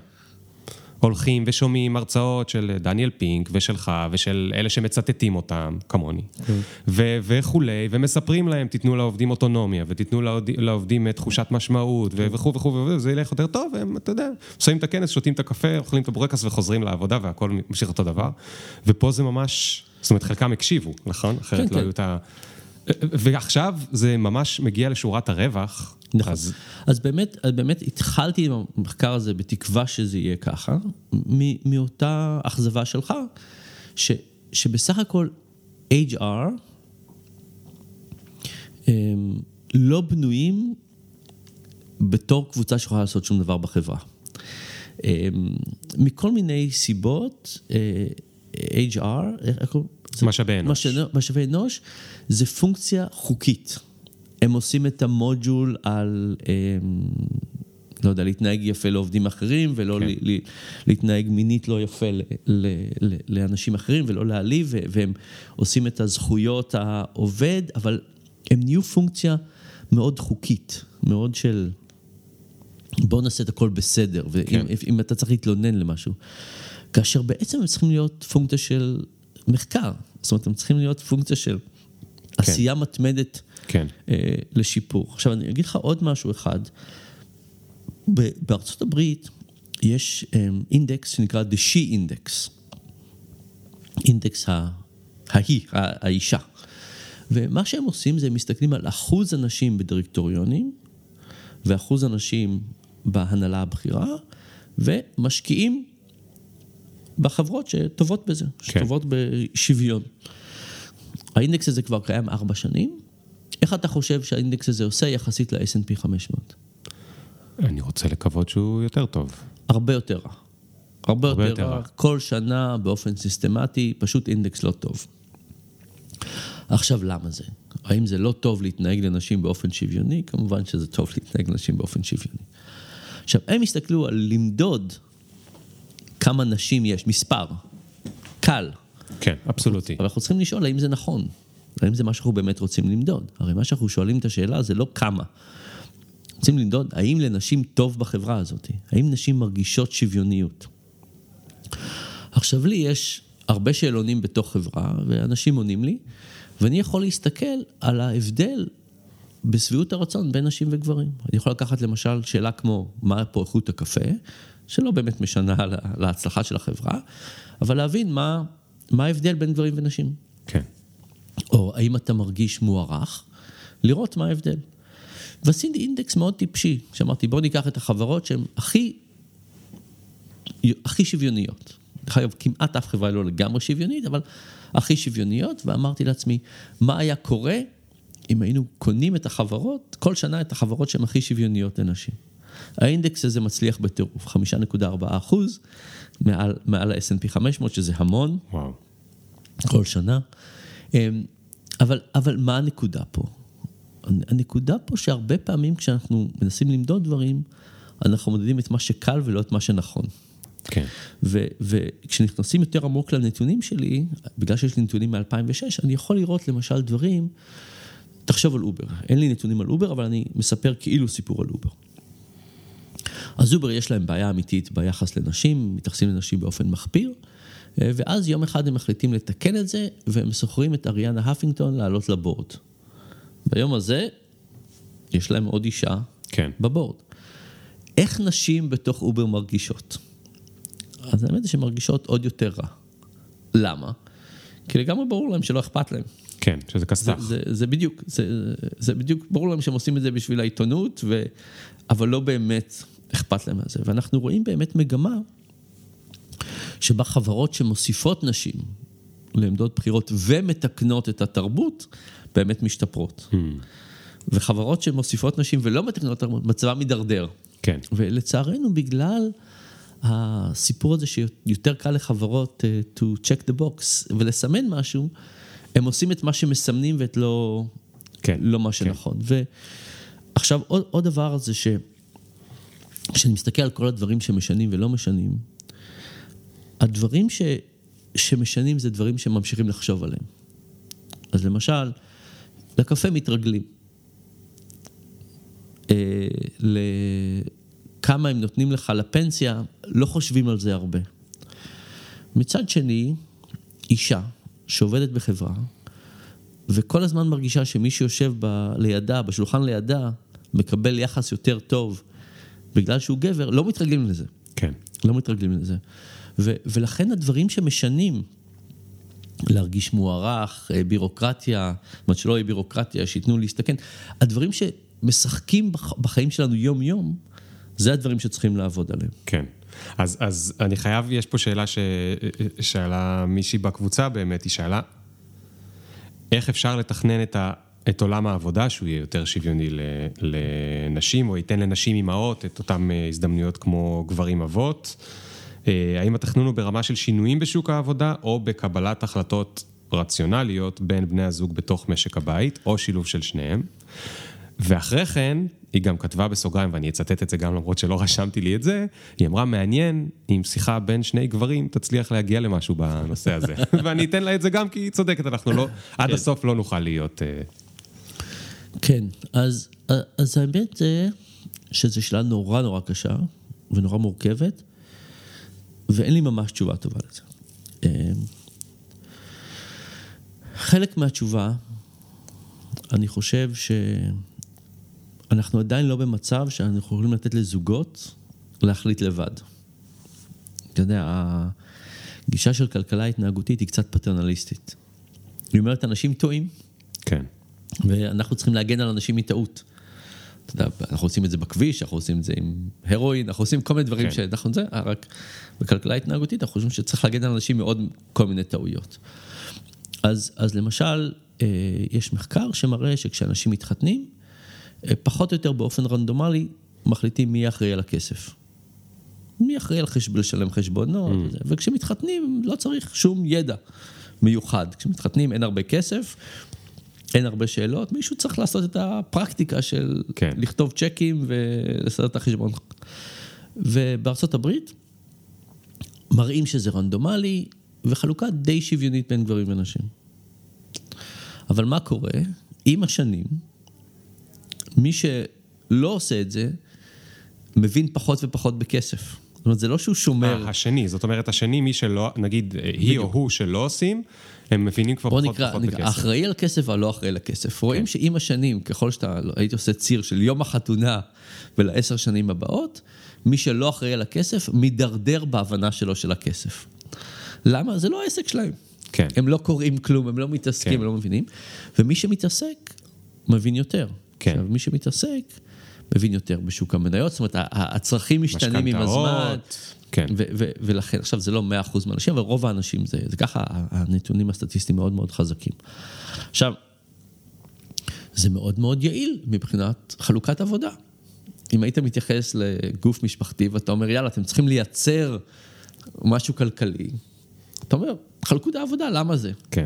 הולכים ושומעים הרצאות של דניאל פינק ושלך ושל אלה שמצטטים אותם, כמוני, כן. וכולי, ומספרים להם, תיתנו לעובדים אוטונומיה ותיתנו לעובדים תחושת משמעות וכו' וכו', וזה ילך יותר טוב, והם, אתה יודע, שמים את הכנס, שותים את הקפה, אוכלים את הבורקס וחוזרים לעבודה והכל ממשיך אותו דבר. ופה זה ממש, זאת אומרת, חלקם הקשיבו, נכון? אחרת כן, לא כן. היו את ה... ועכשיו זה ממש מגיע לשורת הרווח. נכון. אז... אז באמת, באמת התחלתי עם המחקר הזה בתקווה שזה יהיה ככה, מאותה אכזבה שלך, ש, שבסך הכל HR הם לא בנויים בתור קבוצה שיכולה לעשות שום דבר בחברה. מכל מיני סיבות, אה, HR, איך קוראים? משאבי אנוש. משאבי אנוש זה פונקציה חוקית. הם עושים את המודול על, אמ, לא יודע, להתנהג יפה לעובדים אחרים, ולא כן. ל, ל, להתנהג מינית לא יפה ל, ל, ל, לאנשים אחרים, ולא להעליב, והם עושים את הזכויות העובד, אבל הם נהיו פונקציה מאוד חוקית, מאוד של... בואו נעשה את הכל בסדר, ואם כן. אתה צריך להתלונן למשהו. כאשר בעצם הם צריכים להיות פונקציה של מחקר. זאת אומרת, הם צריכים להיות פונקציה של כן. עשייה מתמדת כן. אה, לשיפור. עכשיו, אני אגיד לך עוד משהו אחד. בארצות הברית יש אה, אינדקס שנקרא The She Index, אינדקס ההיא, האישה. ומה שהם עושים זה הם מסתכלים על אחוז אנשים בדירקטוריונים ואחוז אנשים בהנהלה הבכירה, ומשקיעים בחברות שטובות בזה, כן. שטובות בשוויון. האינדקס הזה כבר קיים ארבע שנים. איך אתה חושב שהאינדקס הזה עושה יחסית ל-S&P 500? אני רוצה לקוות שהוא יותר טוב. הרבה יותר רע. הרבה, הרבה יותר רע. כל שנה באופן סיסטמטי, פשוט אינדקס לא טוב. עכשיו, למה זה? האם זה לא טוב להתנהג לנשים באופן שוויוני? כמובן שזה טוב להתנהג לנשים באופן שוויוני. עכשיו, הם הסתכלו על למדוד כמה נשים יש, מספר, קל. כן, אבסולוטי. אבל אנחנו צריכים לשאול האם זה נכון, האם זה מה שאנחנו באמת רוצים למדוד. הרי מה שאנחנו שואלים את השאלה זה לא כמה. רוצים למדוד האם לנשים טוב בחברה הזאת, האם נשים מרגישות שוויוניות. עכשיו לי יש הרבה שאלונים בתוך חברה, ואנשים עונים לי, ואני יכול להסתכל על ההבדל בשביעות הרצון בין נשים וגברים. אני יכול לקחת למשל שאלה כמו, מה פה איכות הקפה? שלא באמת משנה להצלחה של החברה, אבל להבין מה, מה ההבדל בין גברים ונשים. כן. או האם אתה מרגיש מוערך, לראות מה ההבדל. ועשיתי אינדקס מאוד טיפשי, שאמרתי בוא ניקח את החברות שהן הכי, הכי שוויוניות. דרך אגב, כמעט אף חברה לא לגמרי שוויונית, אבל הכי שוויוניות, ואמרתי לעצמי, מה היה קורה אם היינו קונים את החברות, כל שנה את החברות שהן הכי שוויוניות לנשים. האינדקס הזה מצליח בטירוף, 5.4 אחוז מעל, מעל ה-S&P 500, שזה המון, וואו. כל שנה. אבל, אבל מה הנקודה פה? הנקודה פה שהרבה פעמים כשאנחנו מנסים למדוד דברים, אנחנו מודדים את מה שקל ולא את מה שנכון. כן. וכשנכנסים יותר עמוק לנתונים שלי, בגלל שיש לי נתונים מ-2006, אני יכול לראות למשל דברים, תחשוב על אובר. אין לי נתונים על אובר, אבל אני מספר כאילו סיפור על אובר. אז אובר יש להם בעיה אמיתית ביחס לנשים, מתייחסים לנשים באופן מחפיר, ואז יום אחד הם מחליטים לתקן את זה, והם שוכרים את אריאנה הפינגטון לעלות ל board. ביום הזה, יש להם עוד אישה כן. בבורד. איך נשים בתוך אובר מרגישות? אז האמת היא שהן מרגישות עוד יותר רע. למה? כי לגמרי ברור להם שלא אכפת להם. כן, שזה זה, כסת"ח. זה, זה בדיוק, זה, זה בדיוק, ברור להם שהם עושים את זה בשביל העיתונות, ו, אבל לא באמת אכפת להם מזה. ואנחנו רואים באמת מגמה שבה חברות שמוסיפות נשים לעמדות בחירות ומתקנות את התרבות, באמת משתפרות. Hmm, וחברות שמוסיפות נשים ולא מתקנות את התרבות, מצבם מידרדר. כן, ולצערנו, בגלל הסיפור הזה שיותר קל לחברות uh, to check the box ולסמן משהו, הם עושים את מה שמסמנים ואת לא, כן. לא מה שנכון. ועכשיו, עוד, עוד דבר זה ש... כשאני מסתכל על כל הדברים שמשנים ולא משנים, הדברים ש... שמשנים זה דברים שממשיכים לחשוב עליהם. אז למשל, לקפה מתרגלים. אה, לכמה הם נותנים לך לפנסיה, לא חושבים על זה הרבה. מצד שני, אישה שעובדת בחברה, וכל הזמן מרגישה שמי שיושב ב... לידה, בשולחן לידה, מקבל יחס יותר טוב בגלל שהוא גבר, לא מתרגלים לזה. כן. לא מתרגלים לזה. ו- ולכן הדברים שמשנים, להרגיש מוערך, אה, בירוקרטיה, זאת אומרת שלא יהיה בירוקרטיה, שייתנו להסתכן, הדברים שמשחקים בח- בחיים שלנו יום-יום, זה הדברים שצריכים לעבוד עליהם. כן. אז, אז אני חייב, יש פה שאלה ששאלה מישהי בקבוצה באמת, היא שאלה, איך אפשר לתכנן את, ה, את עולם העבודה שהוא יהיה יותר שוויוני לנשים, או ייתן לנשים אימהות את אותן אה, הזדמנויות כמו גברים אבות? אה, האם התכנון הוא ברמה של שינויים בשוק העבודה, או בקבלת החלטות רציונליות בין בני הזוג בתוך משק הבית, או שילוב של שניהם? ואחרי כן, היא גם כתבה בסוגריים, ואני אצטט את זה גם למרות שלא רשמתי לי את זה, היא אמרה, מעניין אם שיחה בין שני גברים תצליח להגיע למשהו בנושא הזה. ואני אתן לה את זה גם כי היא צודקת, אנחנו לא, עד הסוף לא נוכל להיות... אה, כן, אז, אז האמת זה שזו שאלה נורא נורא קשה ונורא מורכבת, ואין לי ממש תשובה טובה לזה. אה, חלק מהתשובה, אני חושב שאנחנו עדיין לא במצב שאנחנו יכולים לתת לזוגות להחליט לבד. אתה יודע, הגישה של כלכלה התנהגותית היא קצת פטרנליסטית. היא אומרת, אנשים טועים, כן, ואנחנו צריכים להגן על אנשים מטעות. אתה יודע, אנחנו עושים את זה בכביש, אנחנו עושים את זה עם הרואין, אנחנו עושים כל מיני דברים כן. שאנחנו זה, רק בכלכלה התנהגותית אנחנו חושבים שצריך להגן על אנשים מעוד כל מיני טעויות. אז, אז למשל, אה, יש מחקר שמראה שכשאנשים מתחתנים, אה, פחות או יותר באופן רנדומלי, מחליטים מי אחראי על הכסף. מי אחראי על חשב... לשלם חשבונות, וזה. וכשמתחתנים לא צריך שום ידע מיוחד. כשמתחתנים אין הרבה כסף, אין הרבה שאלות, מישהו צריך לעשות את הפרקטיקה של כן. לכתוב צ'קים ולסדר את החשבון. ובארצות הברית מראים שזה רנדומלי וחלוקה די שוויונית בין גברים ונשים. אבל מה קורה? עם השנים, מי שלא עושה את זה, מבין פחות ופחות בכסף. זאת אומרת, זה לא שהוא שומר... אה, השני, זאת אומרת, השני, מי שלא, נגיד, אה, היא. או הוא שלא עושים, הם מבינים כבר פחות נקרא, ופחות נקרא, בכסף. אחראי על כסף אבל לא אחראי לכסף. רואים כן. שעם השנים, ככל שאתה, הייתי עושה ציר של יום החתונה ולעשר שנים הבאות, מי שלא אחראי על הכסף, מידרדר בהבנה שלו של הכסף. למה? זה לא העסק שלהם. כן. הם לא קוראים כלום, הם לא מתעסקים, כן. הם לא מבינים. ומי שמתעסק, מבין יותר. כן. עכשיו, מי שמתעסק, מבין יותר בשוק המניות, זאת אומרת, הצרכים משתנים עם הזמן. כן. ו- ו- ולכן, עכשיו זה לא 100% מהאנשים, אבל רוב האנשים זה, זה ככה, הנתונים הסטטיסטיים מאוד מאוד חזקים. עכשיו, זה מאוד מאוד יעיל מבחינת חלוקת עבודה. אם היית מתייחס לגוף משפחתי ואתה אומר, יאללה, אתם צריכים לייצר משהו כלכלי, אתה אומר, חלקו את העבודה, למה זה? כן.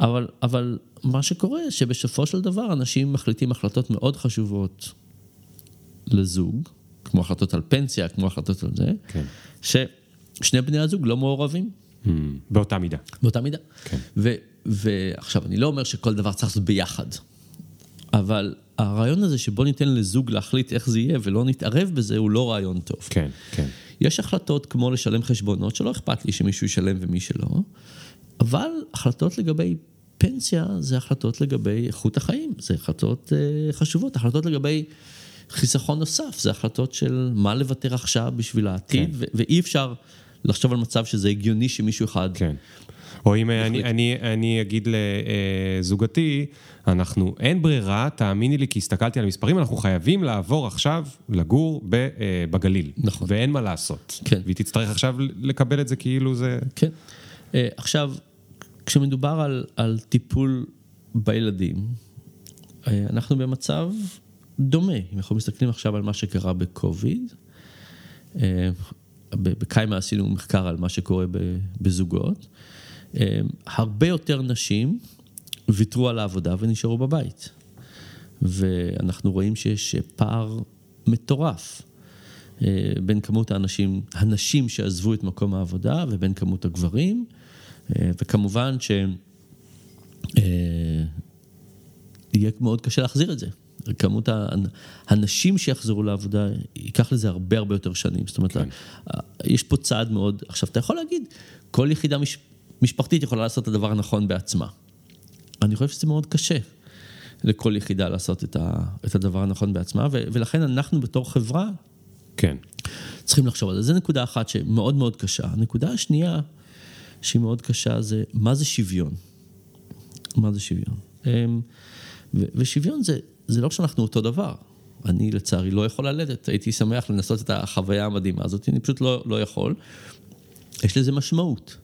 אבל, אבל מה שקורה, שבסופו של דבר אנשים מחליטים החלטות מאוד חשובות לזוג, כמו החלטות על פנסיה, כמו החלטות על זה, כן. ששני בני הזוג לא מעורבים Hmm, באותה מידה. באותה מידה. כן. ו, ועכשיו, אני לא אומר שכל דבר צריך לעשות ביחד, אבל הרעיון הזה שבוא ניתן לזוג להחליט איך זה יהיה ולא נתערב בזה, הוא לא רעיון טוב. כן, כן. יש החלטות כמו לשלם חשבונות, שלא אכפת לי שמישהו ישלם ומי שלא, אבל החלטות לגבי פנסיה זה החלטות לגבי איכות החיים, זה החלטות אה, חשובות, החלטות לגבי חיסכון נוסף, זה החלטות של מה לוותר עכשיו בשביל העתיד, כן. ו- ואי אפשר לחשוב על מצב שזה הגיוני שמישהו אחד... כן. או אם אני, אני, אני אגיד לזוגתי, אנחנו, אין ברירה, תאמיני לי, כי הסתכלתי על המספרים, אנחנו חייבים לעבור עכשיו לגור בגליל. נכון. ואין מה לעשות. כן. והיא תצטרך עכשיו לקבל את זה כאילו זה... כן. אה, עכשיו, כשמדובר על, על טיפול בילדים, אה, אנחנו במצב דומה. אם אנחנו מסתכלים עכשיו על מה שקרה בקוביד, אה, בקיימה עשינו מחקר על מה שקורה בזוגות, הרבה יותר נשים ויתרו על העבודה ונשארו בבית. ואנחנו רואים שיש פער מטורף בין כמות האנשים, הנשים שעזבו את מקום העבודה ובין כמות הגברים, וכמובן ש... יהיה מאוד קשה להחזיר את זה. כמות הנשים שיחזרו לעבודה, ייקח לזה הרבה הרבה יותר שנים. זאת אומרת, כן. יש פה צעד מאוד... עכשיו, אתה יכול להגיד, כל יחידה מש, משפחתית יכולה לעשות את הדבר הנכון בעצמה. אני חושב שזה מאוד קשה לכל יחידה לעשות את, ה, את הדבר הנכון בעצמה, ו, ולכן אנחנו בתור חברה, כן. צריכים לחשוב על זה. זו נקודה אחת שמאוד מאוד קשה. הנקודה השנייה, שהיא מאוד קשה, זה מה זה שוויון. מה זה שוויון? אמ, ושוויון זה, זה לא שאנחנו אותו דבר. אני לצערי לא יכול ללדת, הייתי שמח לנסות את החוויה המדהימה הזאת, אני פשוט לא, לא יכול. יש לזה משמעות.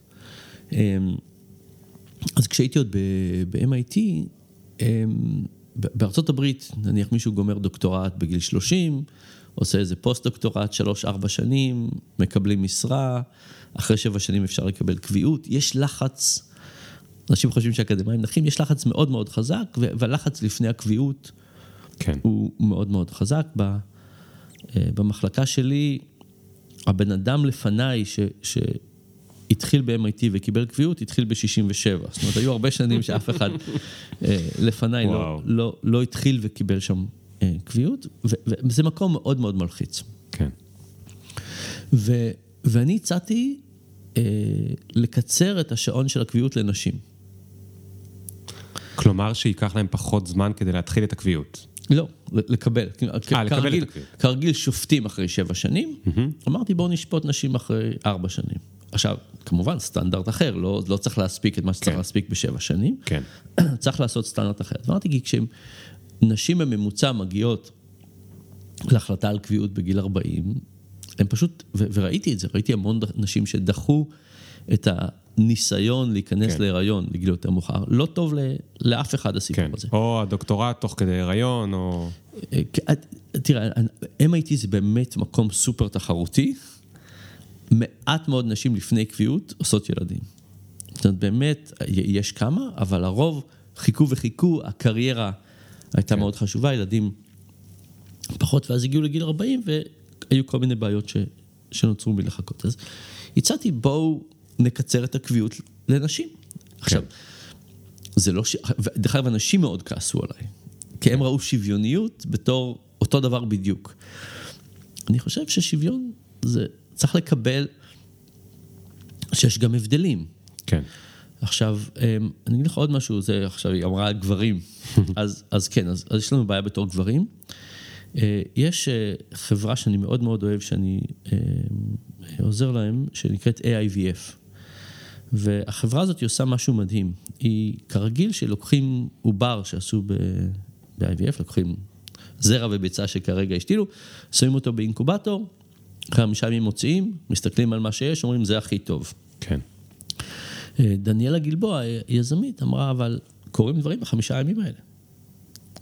אמ, אז כשהייתי עוד ב-MIT, אמ, בארצות הברית, נניח מישהו גומר דוקטורט בגיל 30, עושה איזה פוסט-דוקטורט, 3-4 שנים, מקבלים משרה, אחרי 7 שנים אפשר לקבל קביעות, יש לחץ אנשים חושבים שאקדמאים נחים, יש לחץ מאוד מאוד חזק, והלחץ לפני הקביעות כן. הוא מאוד מאוד חזק. אה, במחלקה שלי, הבן אדם לפניי ש... שהתחיל ב-MIT וקיבל קביעות, התחיל ב-67. זאת אומרת, היו הרבה שנים שאף אחד אה, לפניי לא, לא, לא התחיל וקיבל שם אה, קביעות, וזה מקום מאוד מאוד מלחיץ. כן. ו, ואני הצעתי אה, לקצר את השעון של הקביעות לנשים. כלומר שייקח להם פחות זמן כדי להתחיל את הקביעות. לא, לקבל. אה, לקבל את הקביעות. כרגיל שופטים אחרי שבע שנים, אמרתי בואו נשפוט נשים אחרי ארבע שנים. עכשיו, כמובן, סטנדרט אחר, לא, לא צריך להספיק את מה שצריך כן. להספיק בשבע שנים. כן. צריך לעשות סטנדרט אחר. אמרתי, כי כשנשים בממוצע מגיעות להחלטה על קביעות בגיל 40, הם פשוט, וראיתי את זה, ראיתי המון נשים שדחו את הניסיון להיכנס כן. להיריון לגיל יותר מאוחר, לא טוב לאף אחד הסיפור כן. הזה. או הדוקטורט תוך כדי הריון, או... אה, אה, תראה, MIT זה באמת מקום סופר תחרותי. מעט מאוד נשים לפני קביעות עושות ילדים. זאת אומרת, באמת, יש כמה, אבל הרוב חיכו וחיכו, הקריירה הייתה כן. מאוד חשובה, ילדים פחות, ואז הגיעו לגיל 40 והיו כל מיני בעיות ש, שנוצרו מלחכות. אז הצעתי, בואו נקצר את הקביעות לנשים. כן. עכשיו, זה לא ש... דרך אגב, אנשים מאוד כעסו עליי, כי הם ראו שוויוניות בתור אותו דבר בדיוק. אני חושב ששוויון זה, צריך לקבל שיש גם הבדלים. כן. עכשיו, אמ, אני אגיד לך עוד משהו, זה עכשיו, היא אמרה גברים, אז, אז כן, אז, אז יש לנו בעיה בתור גברים. אה, יש אה, חברה שאני מאוד מאוד אוהב, שאני אה, עוזר להם, שנקראת AIVF. והחברה הזאת עושה משהו מדהים. היא כרגיל שלוקחים עובר שעשו ב-IVF, לוקחים זרע וביצה שכרגע השתילו, שמים אותו באינקובטור, חמישה ימים מוציאים, מסתכלים על מה שיש, אומרים זה הכי טוב. כן. דניאלה גלבוע, יזמית, אמרה, אבל קורים דברים בחמישה הימים האלה.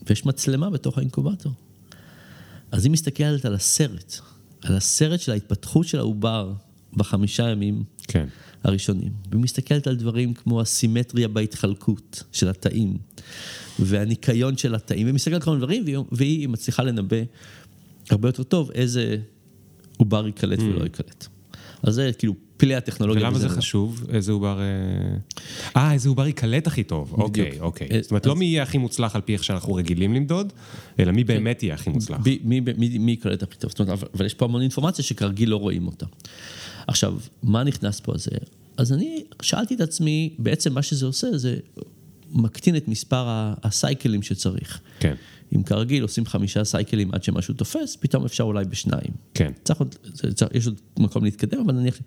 ויש מצלמה בתוך האינקובטור. אז היא מסתכלת על הסרט, על הסרט של ההתפתחות של העובר בחמישה ימים כן. הראשונים. והיא מסתכלת על דברים כמו הסימטריה בהתחלקות של התאים, והניקיון של התאים, והיא מסתכלת על כל מיני דברים, והיא, והיא מצליחה לנבא הרבה יותר טוב איזה עובר ייקלט mm. ולא ייקלט. אז זה כאילו פלאי הטכנולוגיה. ולמה זה חשוב? איזה עובר... אה, אה, איזה עובר ייקלט הכי טוב. אוקיי, אוקיי. אה, זאת אומרת, לא מי יהיה הכי מוצלח על פי איך שאנחנו רגילים למדוד, אלא מי. באמת יהיה הכי מוצלח. מי ייקלט הכי טוב. זאת אומרת, אבל יש פה המון אינפורמציה שכרגיל לא רואים אותה. עכשיו, מה נכנס פה זה? אז אני שאלתי את עצמי, בעצם מה שזה עושה זה מקטין את מספר הסייקלים שצריך. כן. אם כרגיל עושים חמישה סייקלים עד שמשהו תופס, פתאום אפשר אולי בשניים. כן. צריך עוד, צריך, יש עוד מקום להתקדם, אבל נניח...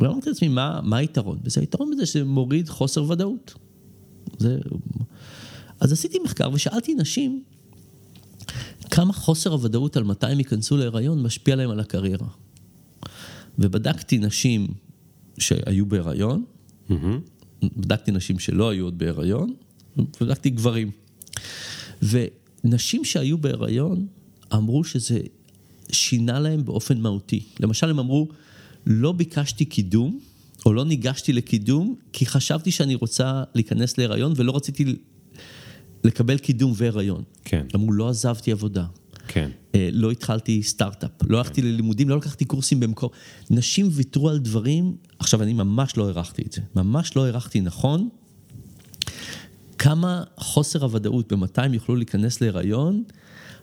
ואמרתי לעצמי, מה, מה היתרון בזה? היתרון בזה שזה מוריד חוסר ודאות. זה... אז עשיתי מחקר ושאלתי נשים כמה חוסר הוודאות על מתי הם ייכנסו להיריון משפיע להם על הקריירה. ובדקתי נשים שהיו בהיריון, Mm-hmm. בדקתי נשים שלא היו עוד בהיריון, ובדקתי גברים. ונשים שהיו בהיריון אמרו שזה שינה להם באופן מהותי. למשל, הם אמרו, לא ביקשתי קידום, או לא ניגשתי לקידום, כי חשבתי שאני רוצה להיכנס להיריון ולא רציתי לקבל קידום והיריון. כן. אמרו, לא עזבתי עבודה. כן. אה, לא התחלתי סטארט-אפ, לא הלכתי ללימודים, לא לקחתי קורסים במקום. נשים ויתרו על דברים, עכשיו אני ממש לא הערכתי את זה, ממש לא הערכתי נכון, כמה חוסר הוודאות במתי הם יוכלו להיכנס להיריון,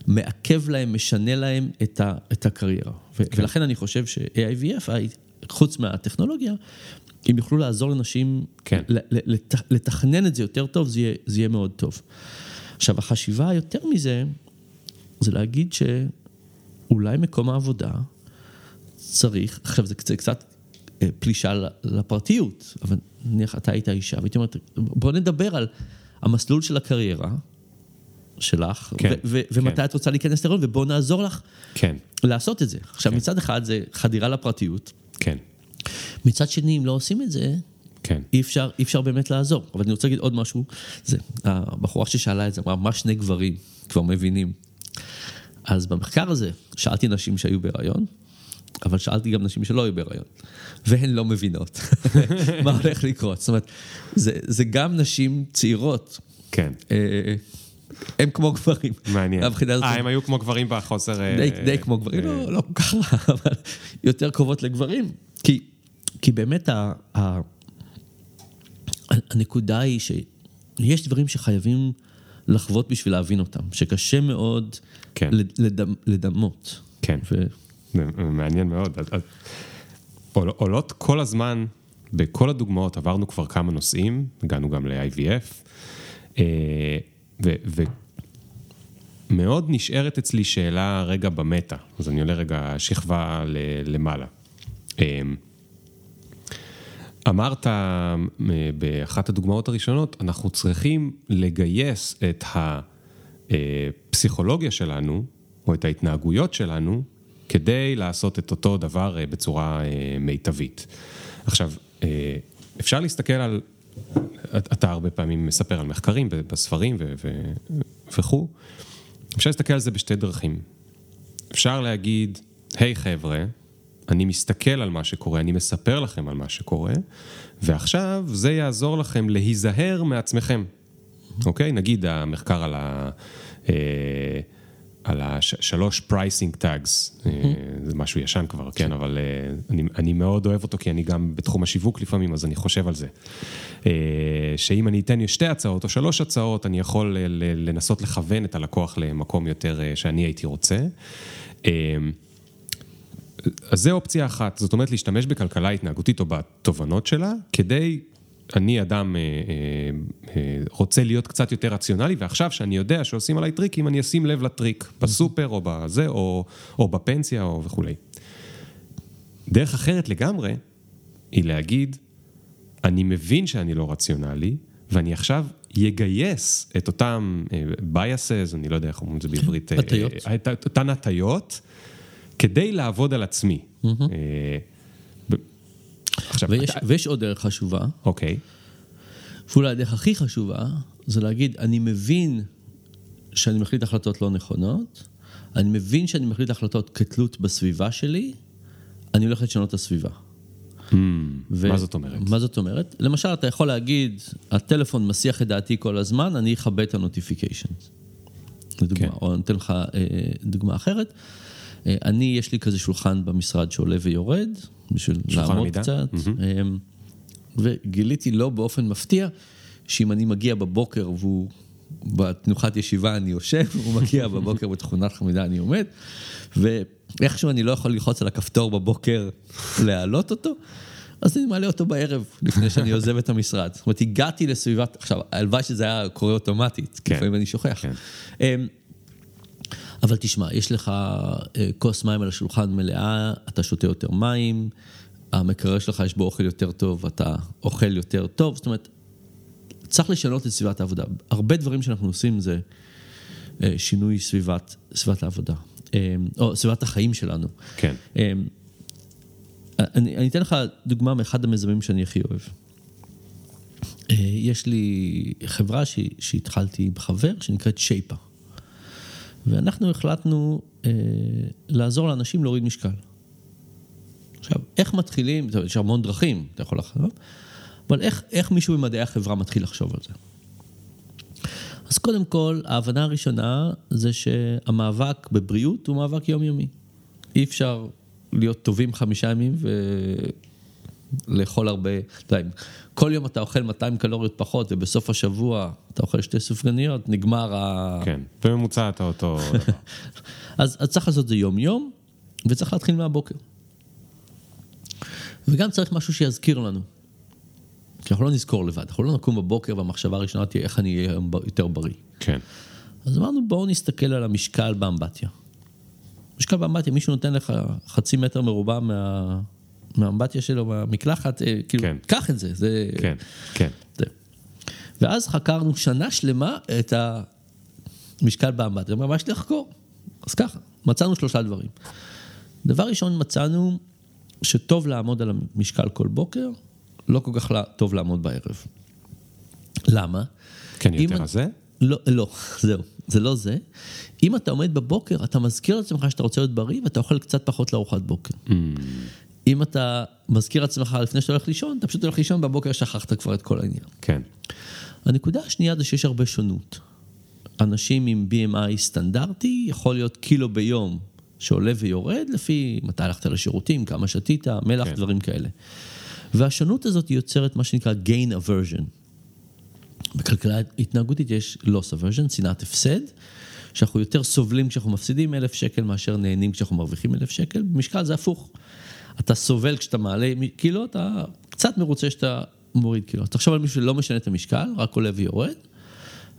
מעכב להם, משנה להם את, ה, את הקריירה. כן. ולכן אני חושב ש-AIVF, חוץ מהטכנולוגיה, אם יוכלו לעזור לנשים כן. לת- לתכנן את זה יותר טוב, זה יהיה, זה יהיה מאוד טוב. עכשיו, החשיבה יותר מזה, זה להגיד שאולי מקום העבודה צריך, עכשיו זה קצת, קצת אה, פלישה לפרטיות, אבל נניח אתה היית אישה, והייתי אומרת, בוא נדבר על המסלול של הקריירה שלך, כן, ו- ו- כן. ומתי את רוצה להיכנס להיריון, ובוא נעזור לך כן. לעשות את זה. עכשיו, כן. מצד אחד זה חדירה לפרטיות, כן. מצד שני, אם לא עושים את זה, כן. אי אפשר, אי אפשר באמת לעזור. אבל אני רוצה להגיד עוד משהו, זה, הבחורה ששאלה את זה אמרה, מה שני גברים כבר מבינים? אז במחקר הזה שאלתי נשים שהיו בהיריון, אבל שאלתי גם נשים שלא היו בהיריון, והן לא מבינות מה הולך לקרות. זאת אומרת, זה, זה גם נשים צעירות, כן. אה, הם כמו גברים. מעניין. מהבחינה הזאת, אה, הם היו כמו גברים בחוסר... אה, די, די כמו גברים, אה, לא, לא כל כך רע, אבל יותר קרובות לגברים. כי, כי באמת ה, ה, הנקודה היא שיש דברים שחייבים לחוות בשביל להבין אותם, שקשה מאוד כן. לד- לדמ, לדמות. כן. ו... זה מעניין מאוד. אז- אז עול- עולות כל הזמן, בכל הדוגמאות עברנו כבר כמה נושאים, הגענו גם ל-IVF, אה, ומאוד נשארת אצלי שאלה רגע במטה, אז אני עולה רגע שכבה ל- למעלה. אה, אמרת אה, באחת הדוגמאות הראשונות, אנחנו צריכים לגייס את הפסיכולוגיה שלנו, או את ההתנהגויות שלנו, כדי לעשות את אותו דבר אה, בצורה אה, מיטבית. עכשיו, אה, אפשר להסתכל על, אתה הרבה פעמים מספר על מחקרים בספרים ו- ו- וכו', אפשר להסתכל על זה בשתי דרכים. אפשר להגיד, היי, חבר'ה, אני מסתכל על מה שקורה, אני מספר לכם על מה שקורה, ועכשיו זה יעזור לכם להיזהר מעצמכם. אוקיי? נגיד המחקר על ה... אה, על השלוש pricing tags, זה משהו ישן כבר, כן, אבל אה, אני, אני מאוד אוהב אותו, כי אני גם בתחום השיווק לפעמים, אז אני חושב על זה. אה, שאם אני אתן שתי הצעות או שלוש הצעות, אני יכול לנסות לכוון את הלקוח למקום יותר שאני הייתי רוצה. אז זה אופציה אחת, זאת אומרת להשתמש בכלכלה התנהגותית או בתובנות שלה, כדי, אני אדם אה, אה, אה, רוצה להיות קצת יותר רציונלי, ועכשיו שאני יודע שעושים עליי טריקים, אני אשים לב לטריק, בסופר או בזה, או, או בפנסיה או וכולי. דרך אחרת לגמרי, היא להגיד, אני מבין שאני לא רציונלי, ואני עכשיו יגייס את אותם biases, אני לא יודע איך אומרים את זה בעברית, הטיות. את אותן הטיות, כדי לעבוד על עצמי. ב- עכשיו, ויש, אתה- ויש עוד דרך חשובה, אוקיי, ואולי הדרך הכי חשובה, זה להגיד, אני מבין שאני מחליט החלטות לא נכונות, אני מבין שאני מחליט החלטות כתלות בסביבה שלי, אני הולך לשנות את הסביבה. ו- מה זאת אומרת? מה זאת אומרת? למשל, אתה יכול להגיד, הטלפון מסיח את דעתי כל הזמן, אני אכבה את ה notifications. לדוגמה, כן. או אני אתן לך אה, דוגמה אחרת. אה, אני, יש לי כזה שולחן במשרד שעולה ויורד, בשביל לעמוד עמידה? קצת. אה, וגיליתי לא באופן מפתיע, שאם אני מגיע בבוקר והוא בתנוחת ישיבה אני יושב, הוא מגיע בבוקר בתכונת חמידה אני עומד, ואיכשהו אני לא יכול ללחוץ על הכפתור בבוקר להעלות אותו, אז אני מעלה אותו בערב, לפני שאני עוזב את המשרד. זאת אומרת, הגעתי לסביבת, עכשיו, הלוואי שזה היה קורה אוטומטית, כן. לפעמים אני שוכח. כן. אבל תשמע, יש לך אה, כוס מים על השולחן מלאה, אתה שותה יותר מים, המקרר שלך יש בו אוכל יותר טוב, אתה אוכל יותר טוב, זאת אומרת, צריך לשנות את סביבת העבודה. הרבה דברים שאנחנו עושים זה אה, שינוי סביבת, סביבת העבודה, אה, או סביבת החיים שלנו. כן. אה, אני, אני אתן לך דוגמה מאחד המיזמים שאני הכי אוהב. יש לי חברה ש, שהתחלתי עם חבר שנקראת שייפה. ואנחנו החלטנו אה, לעזור לאנשים להוריד משקל. עכשיו, איך מתחילים, יש המון דרכים, אתה יכול לחשוב, אבל איך, איך מישהו במדעי החברה מתחיל לחשוב על זה? אז קודם כל, ההבנה הראשונה זה שהמאבק בבריאות הוא מאבק יומיומי. אי אפשר להיות טובים חמישה ימים ולאכול הרבה, אתה יודע, כל יום אתה אוכל 200 קלוריות פחות ובסוף השבוע אתה אוכל שתי סופגניות, נגמר ה... כן, בממוצע אתה אותו. אז, אז צריך לעשות את זה יום-יום, וצריך להתחיל מהבוקר. וגם צריך משהו שיזכיר לנו. כי אנחנו לא נזכור לבד, אנחנו לא נקום בבוקר והמחשבה הראשונה תהיה איך אני אהיה יותר בריא. כן. אז אמרנו בואו נסתכל על המשקל באמבטיה. משקל באמבטיה, מישהו נותן לך חצי מטר מרובע מה... מהאמבטיה שלו, מהמקלחת, אה, כאילו, כן. קח את זה, זה... כן, כן. זה. ואז חקרנו שנה שלמה את המשקל באמבטיה, ממש לחקור. אז ככה, מצאנו שלושה דברים. דבר ראשון, מצאנו שטוב לעמוד על המשקל כל בוקר, לא כל כך טוב לעמוד בערב. למה? כן, יותר אני- רזה? לא, לא, זהו, זה לא זה. אם אתה עומד בבוקר, אתה מזכיר לעצמך שאתה רוצה להיות בריא ואתה אוכל קצת פחות לארוחת בוקר. Mm. אם אתה מזכיר לעצמך לפני שאתה הולך לישון, אתה פשוט הולך לישון, בבוקר שכחת כבר את כל העניין. כן. הנקודה השנייה זה שיש הרבה שונות. אנשים עם BMI סטנדרטי, יכול להיות קילו ביום שעולה ויורד, לפי מתי הלכת לשירותים, כמה שתית, מלח, כן. דברים כאלה. והשונות הזאת יוצרת מה שנקרא gain aversion. בכלכלה התנהגותית יש loss aversion, שנאת הפסד, שאנחנו יותר סובלים כשאנחנו מפסידים אלף שקל מאשר נהנים כשאנחנו מרוויחים אלף שקל, במשקל זה הפוך. אתה סובל כשאתה מעלה קילו, אתה קצת מרוצה שאתה מוריד קילו. תחשוב על מישהו שלא משנה את המשקל, רק עולה ויורד,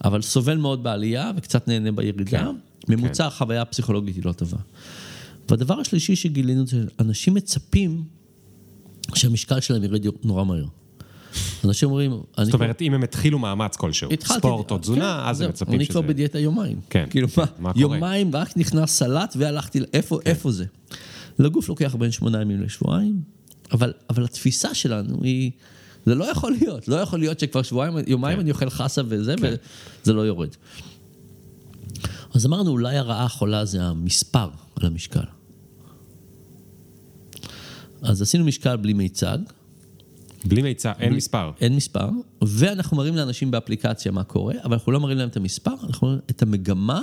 אבל סובל מאוד בעלייה וקצת נהנה בירידה. כן, ממוצע החוויה הפסיכולוגית היא לא טובה. והדבר השלישי שגילינו זה שאנשים מצפים שהמשקל שלהם ירד נורא מהר. אנשים אומרים, אני זאת אומרת, אם הם התחילו מאמץ כלשהו, ספורט או תזונה, כן, אז הם מצפים אני שזה... כבר בדיאטה יומיים. כן, כאילו כן, מה, מה קורה? יומיים רק נכנס סלט והלכתי, איפה, איפה זה? לגוף לוקח בין שמונה ימים לשבועיים, אבל, אבל התפיסה שלנו היא, זה לא יכול להיות, לא יכול להיות שכבר שבועיים, יומיים כן. אני אוכל חסה וזה, כן. וזה לא יורד. אז אמרנו, אולי הרעה החולה זה המספר על המשקל. אז עשינו משקל בלי מיצג, בלי מיצע, אין מספר. אין מספר, ואנחנו מראים לאנשים באפליקציה מה קורה, אבל אנחנו לא מראים להם את המספר, אנחנו מראים את המגמה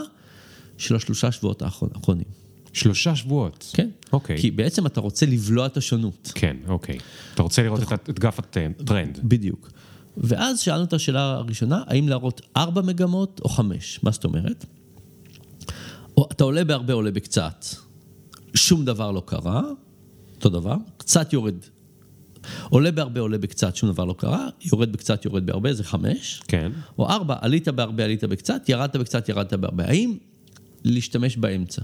של השלושה שבועות האחרונים. שלושה שבועות. כן. אוקיי. כי בעצם אתה רוצה לבלוע את השונות. כן, אוקיי. אתה רוצה לראות את- את גרף הטרנד. בדיוק. ואז שאלנו את השאלה הראשונה, האם להראות ארבע מגמות או חמש? מה זאת אומרת? או, אתה עולה בהרבה, עולה בקצת. שום דבר לא קרה, אותו דבר, קצת יורד. עולה בהרבה, עולה בקצת, שום דבר לא קרה, יורד בקצת, יורד בהרבה, זה חמש. כן. או ארבע, עלית בהרבה, עלית בקצת, ירדת בקצת, ירדת בהרבה. האם להשתמש באמצע?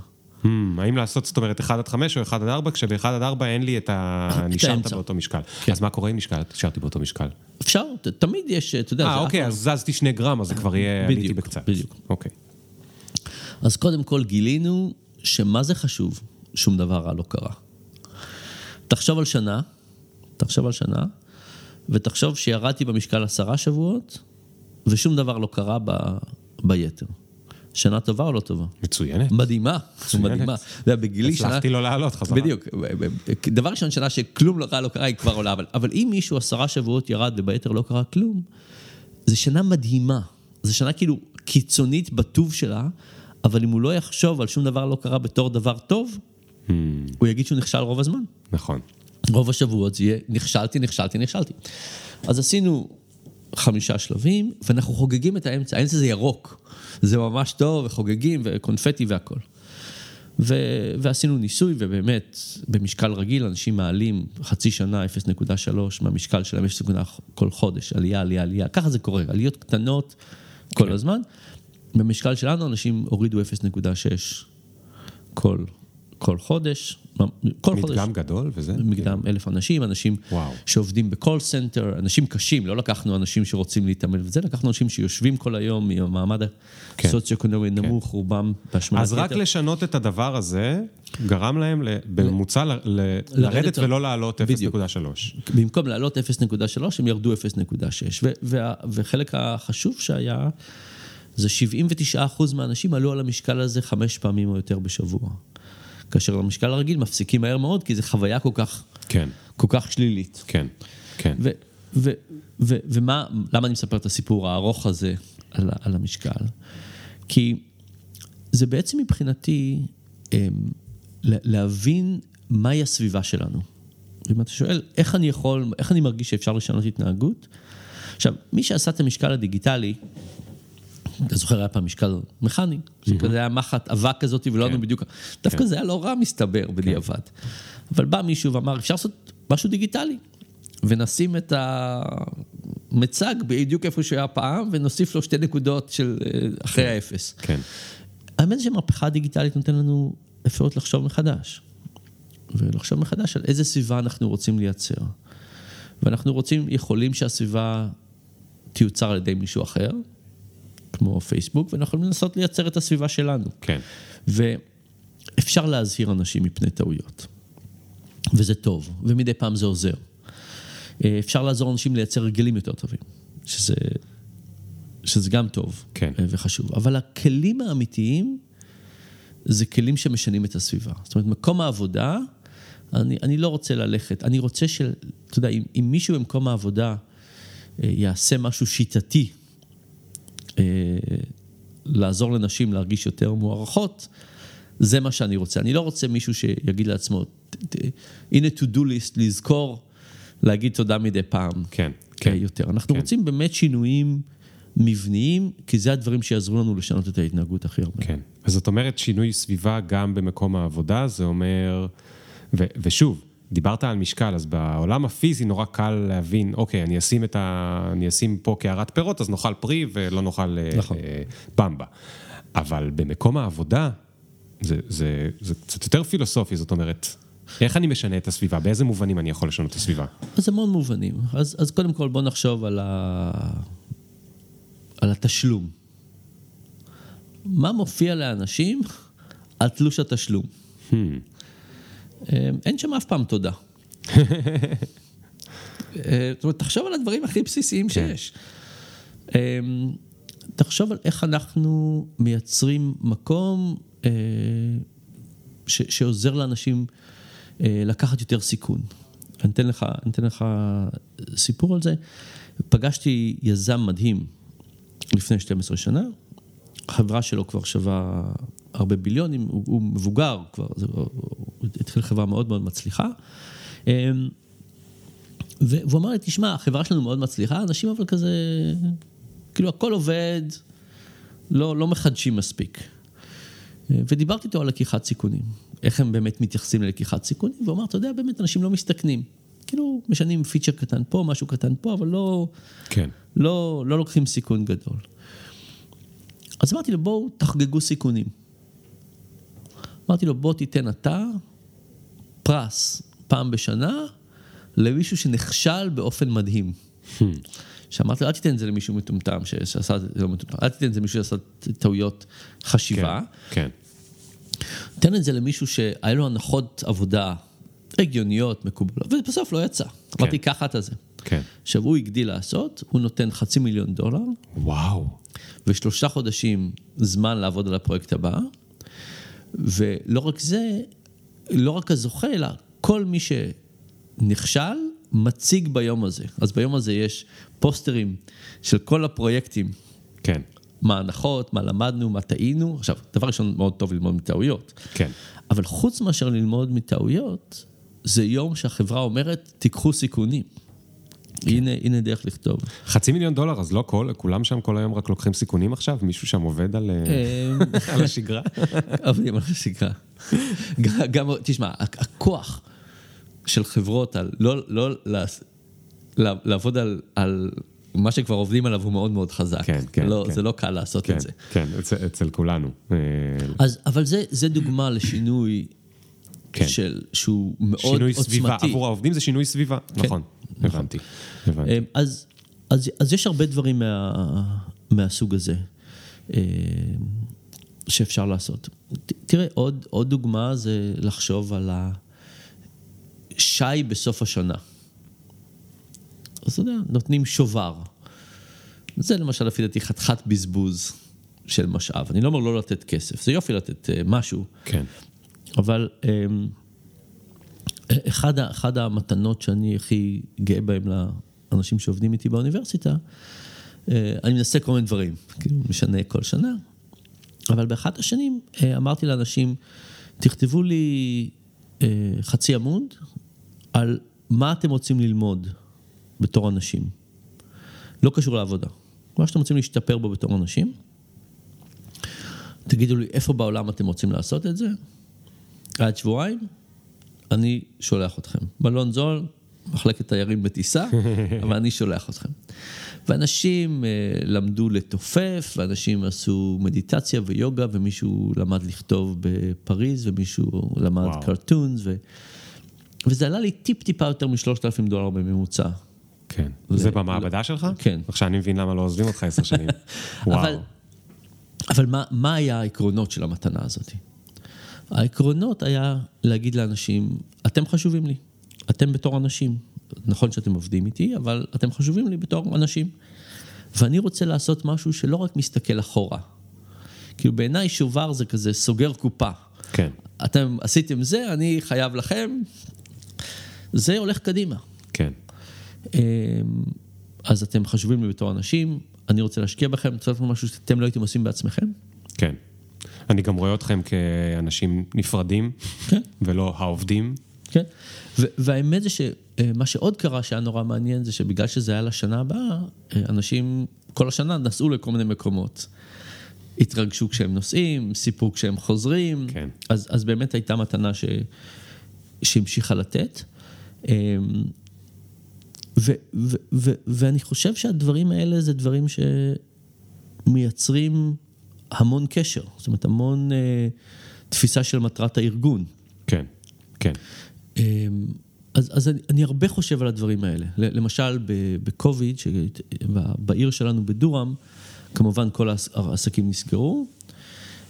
Hmm, האם לעשות, זאת אומרת, 1 עד 5 או 1 עד 4, כשב-1 עד 4 אין לי את ה... נשארת האמצע. באותו משקל. כן. אז מה קורה אם נשאר- נשארתי באותו משקל? אפשר, ת- תמיד יש, אתה יודע, אה, אוקיי, אף אז זזתי שני גרם, אז זה כבר יהיה, עליתי בדיוק, בקצת. בדיוק. אוקיי. אז קודם כל גילינו שמה זה חשוב, שום דבר רע לא קרה. תחשוב על שנה, תחשוב על שנה, ותחשוב שירדתי במשקל עשרה שבועות, ושום דבר לא קרה ב... ביתר. שנה טובה או לא טובה? מצוינת. מדהימה, מצוינת. מדהימה. אתה יודע, בגילי שנה... הצלחתי לא לעלות חזרה. בדיוק. דבר ראשון, שנה שכלום לא רע לא קרה, היא כבר עולה. אבל, אבל אם מישהו עשרה שבועות ירד וביתר לא קרה כלום, זו שנה מדהימה. זו שנה כאילו קיצונית בטוב שלה, אבל אם הוא לא יחשוב על שום דבר לא קרה בתור דבר טוב, Hmm, הוא יגיד שהוא נכשל רוב הזמן. נכון. רוב השבועות זה יהיה נכשלתי, נכשלתי, נכשלתי. אז עשינו חמישה שלבים, ואנחנו חוגגים את האמצע. האמצע זה ירוק. זה ממש טוב, וחוגגים, וקונפטי והכל. ו... ועשינו ניסוי, ובאמת, במשקל רגיל, אנשים מעלים חצי שנה 0.3 מהמשקל שלהם, 0.3 כל חודש, עלייה, עלייה, עלייה. ככה זה קורה, עליות קטנות כל הזמן. במשקל שלנו, אנשים הורידו 0.6 כל, כל חודש. כל חודש. מדגם גדול וזה? מדגם אלף אנשים, אנשים וואו. שעובדים ב call center, אנשים קשים, לא לקחנו אנשים שרוצים להתעמל וזה, לקחנו אנשים שיושבים כל היום מהמעמד כן. הסוציו-אקונומי נמוך, רובם בהשמנת אז רק יתר. לשנות את הדבר הזה, גרם להם בממוצע ל- ל- לרדת ולא לעלות בדיוק. 0.3. במקום לעלות 0.3, הם ירדו 0.6. ו- וה- וחלק החשוב שהיה, זה 79% מהאנשים עלו על המשקל הזה חמש פעמים או יותר בשבוע. כאשר המשקל הרגיל מפסיקים מהר מאוד, כי זו חוויה כל כך, כן, כל כך שלילית. כן, כן. ו- ו- ו- ומה, למה אני מספר את הסיפור הארוך הזה על, על המשקל? כי זה בעצם מבחינתי אמ, לה- להבין מהי הסביבה שלנו. אם אתה שואל, איך אני יכול, איך אני מרגיש שאפשר לשנות התנהגות? עכשיו, מי שעשה את המשקל הדיגיטלי, אתה זוכר, היה פעם משקל מכני, שכזה היה מחט אבק כזאת ולא ידענו בדיוק, דווקא זה היה לא רע מסתבר בדיעבד. אבל בא מישהו ואמר, אפשר לעשות משהו דיגיטלי, ונשים את המצג בדיוק איפה שהוא היה פעם, ונוסיף לו שתי נקודות של אה, אחרי האפס. כן, האמת שהמהפכה הדיגיטלית נותן לנו אפשרות לחשוב מחדש. ולחשוב מחדש על איזה סביבה אנחנו רוצים לייצר. ואנחנו רוצים, יכולים שהסביבה תיוצר על ידי מישהו אחר, כמו פייסבוק, ואנחנו יכולים לנסות לייצר את הסביבה שלנו. כן. ואפשר להזהיר אנשים מפני טעויות. וזה טוב, ומדי פעם זה עוזר. אה, אפשר לעזור לאנשים לייצר הרגלים יותר טובים, שזה, שזה גם טוב כן. אה, וחשוב. אבל הכלים האמיתיים זה כלים שמשנים את הסביבה. זאת אומרת, מקום העבודה, אני, אני לא רוצה ללכת, אני רוצה של, אתה יודע, אם, אם מישהו במקום העבודה אה, יעשה משהו שיטתי, לעזור לנשים להרגיש יותר מוערכות, זה מה שאני רוצה. אני לא רוצה מישהו שיגיד לעצמו, "ת- ת- הנה to do list, לזכור, להגיד תודה מדי פעם. כן, כן. כן. יותר. אנחנו כן. רוצים באמת שינויים מבניים, כי זה הדברים שיעזרו לנו לשנות את ההתנהגות הכי הרבה. כן. אז זאת אומרת, שינוי סביבה גם במקום העבודה, זה אומר... ו- ושוב, דיברת על משקל, אז בעולם הפיזי נורא קל להבין, אוקיי, אני אשים, ה... אני אשים פה קערת פירות, אז נאכל פרי ולא נאכל אה, נכון. אה, במבה. אבל במקום העבודה, זה, זה, זה קצת יותר פילוסופי, זאת אומרת, איך אני משנה את הסביבה? באיזה מובנים אני יכול לשנות את הסביבה? אז המון מובנים. אז, אז קודם כל בוא נחשוב על, ה... על התשלום. מה מופיע לאנשים על תלוש התשלום? Hmm, אין שם אף פעם תודה. אה, זאת אומרת, תחשוב על הדברים הכי בסיסיים כן. שיש. אה, תחשוב על איך אנחנו מייצרים מקום אה, ש- שעוזר לאנשים אה, לקחת יותר סיכון. אני אתן לך, אני אתן לך סיפור על זה. פגשתי יזם מדהים לפני 12 שנה, החברה שלו כבר שווה הרבה ביליונים, הוא, הוא מבוגר כבר, זה, הוא התחיל חברה מאוד מאוד מצליחה. אמ, והוא אמר לי, תשמע, החברה שלנו מאוד מצליחה, אנשים אבל כזה, כאילו הכל עובד, לא, לא מחדשים מספיק. ודיברתי איתו על לקיחת סיכונים, איך הם באמת מתייחסים ללקיחת סיכונים, והוא אמר, אתה יודע, באמת אנשים לא מסתכנים. כאילו, משנים פיצ'ר קטן פה, משהו קטן פה, אבל לא, כן, לא, לא לוקחים סיכון גדול. אז אמרתי לו, בואו תחגגו סיכונים. אמרתי לו, בוא תיתן אתה פרס פעם בשנה למישהו שנכשל באופן מדהים. שאמרתי לו, אל תיתן את זה למישהו מטומטם שעשה את זה לא מטומטם, אל תיתן את זה למישהו שעשה טעויות חשיבה. כן, תן את זה למישהו שהיה לו הנחות עבודה הגיוניות, מקובלות, ובסוף לא יצא. אמרתי, ככה אתה זה. כן. עכשיו, הוא הגדיל לעשות, הוא נותן חצי מיליון דולר, וואו. ושלושה חודשים זמן לעבוד על הפרויקט הבא, ולא רק זה, לא רק הזוכה, אלא כל מי שנכשל, מציג ביום הזה. אז ביום הזה יש פוסטרים של כל הפרויקטים, כן, מה ההנחות, מה למדנו, מה טעינו. עכשיו, דבר ראשון, מאוד טוב ללמוד מטעויות. כן. אבל חוץ מאשר ללמוד מטעויות, זה יום שהחברה אומרת, תיקחו סיכונים. הנה, הנה דרך לכתוב. חצי מיליון דולר, אז לא כל, כולם שם כל היום רק לוקחים סיכונים עכשיו? מישהו שם עובד על, אה, על השגרה? עובדים על השגרה. גם, גם, תשמע, הכוח של חברות על לא, לא לעבוד על, על מה שכבר עובדים עליו הוא מאוד מאוד חזק. כן, כן, לא, כן. זה לא קל לעשות כן, את זה. כן, אצל, אצל כולנו. אה, אז, אבל זה, זה דוגמה לשינוי כן. של, שהוא מאוד שינוי עוצמתי. סביבה, עבור העובדים זה שינוי סביבה, נכון, הבנתי, הבנתי. אמ, אז, אז, אז יש הרבה דברים מה, מהסוג הזה אמ, שאפשר לעשות. תראה, עוד, עוד דוגמה זה לחשוב על השי בסוף השנה. אז אתה יודע, נותנים שובר. זה למשל, לפי דעתי, חתיכת בזבוז של משאב. אני לא אומר לא לתת כסף, זה יופי לתת אה, משהו, כן, אבל אחד, אחד המתנות שאני הכי גאה בהם לאנשים שעובדים איתי באוניברסיטה, אה, אני מנסה כל מיני דברים, כאילו משנה כל שנה, אבל באחת השנים אה, אמרתי לאנשים, תכתבו לי אה, חצי עמוד על מה אתם רוצים ללמוד בתור אנשים. לא קשור לעבודה. מה שאתם רוצים להשתפר בו בתור אנשים. תגידו לי איפה בעולם אתם רוצים לעשות את זה, עד שבועיים, אני שולח אתכם. בלון זול, מחלקת תיירים בטיסה, אבל אני שולח אתכם. ואנשים אה, למדו לתופף, ואנשים עשו מדיטציה ויוגה, ומישהו למד לכתוב בפריז, ומישהו למד וואו. קרטונס, ו... וזה עלה לי טיפ-טיפה יותר משלושת אלפים דולר בממוצע. כן. זה במעבדה שלך? כן. עכשיו אני מבין למה לא עוזבים אותך עשר שנים. אבל, וואו. אבל מה, מה היה העקרונות של המתנה הזאת? העקרונות היה להגיד לאנשים, אתם חשובים לי, אתם בתור אנשים. נכון שאתם עובדים איתי, אבל אתם חשובים לי בתור אנשים. ואני רוצה לעשות משהו שלא רק מסתכל אחורה. כאילו בעיניי שובר זה כזה סוגר קופה. כן, אתם עשיתם זה, אני חייב לכם. זה הולך קדימה. כן, אמ, אז אתם חשובים לי בתור אנשים, אני רוצה להשקיע בכם, רוצה לעשות משהו שאתם לא הייתם עושים בעצמכם. כן. אני גם רואה אתכם כאנשים נפרדים, כן. ולא העובדים. כן, והאמת זה שמה שעוד קרה שהיה נורא מעניין זה שבגלל שזה היה לשנה הבאה, אה, אנשים כל השנה נסעו לכל מיני מקומות. התרגשו כשהם נוסעים, סיפרו כשהם חוזרים, כן. אז, אז באמת הייתה מתנה ש, שהמשיכה לתת. אמ, ו, ו, ו, ואני חושב שהדברים האלה זה דברים שמייצרים המון קשר, זאת אומרת המון אה, תפיסה של מטרת הארגון. כן, כן, אמ, אז, אז אני, אני הרבה חושב על הדברים האלה. למשל, בקוביד, בעיר שלנו בדורם, כמובן כל העס- העסקים נסגרו,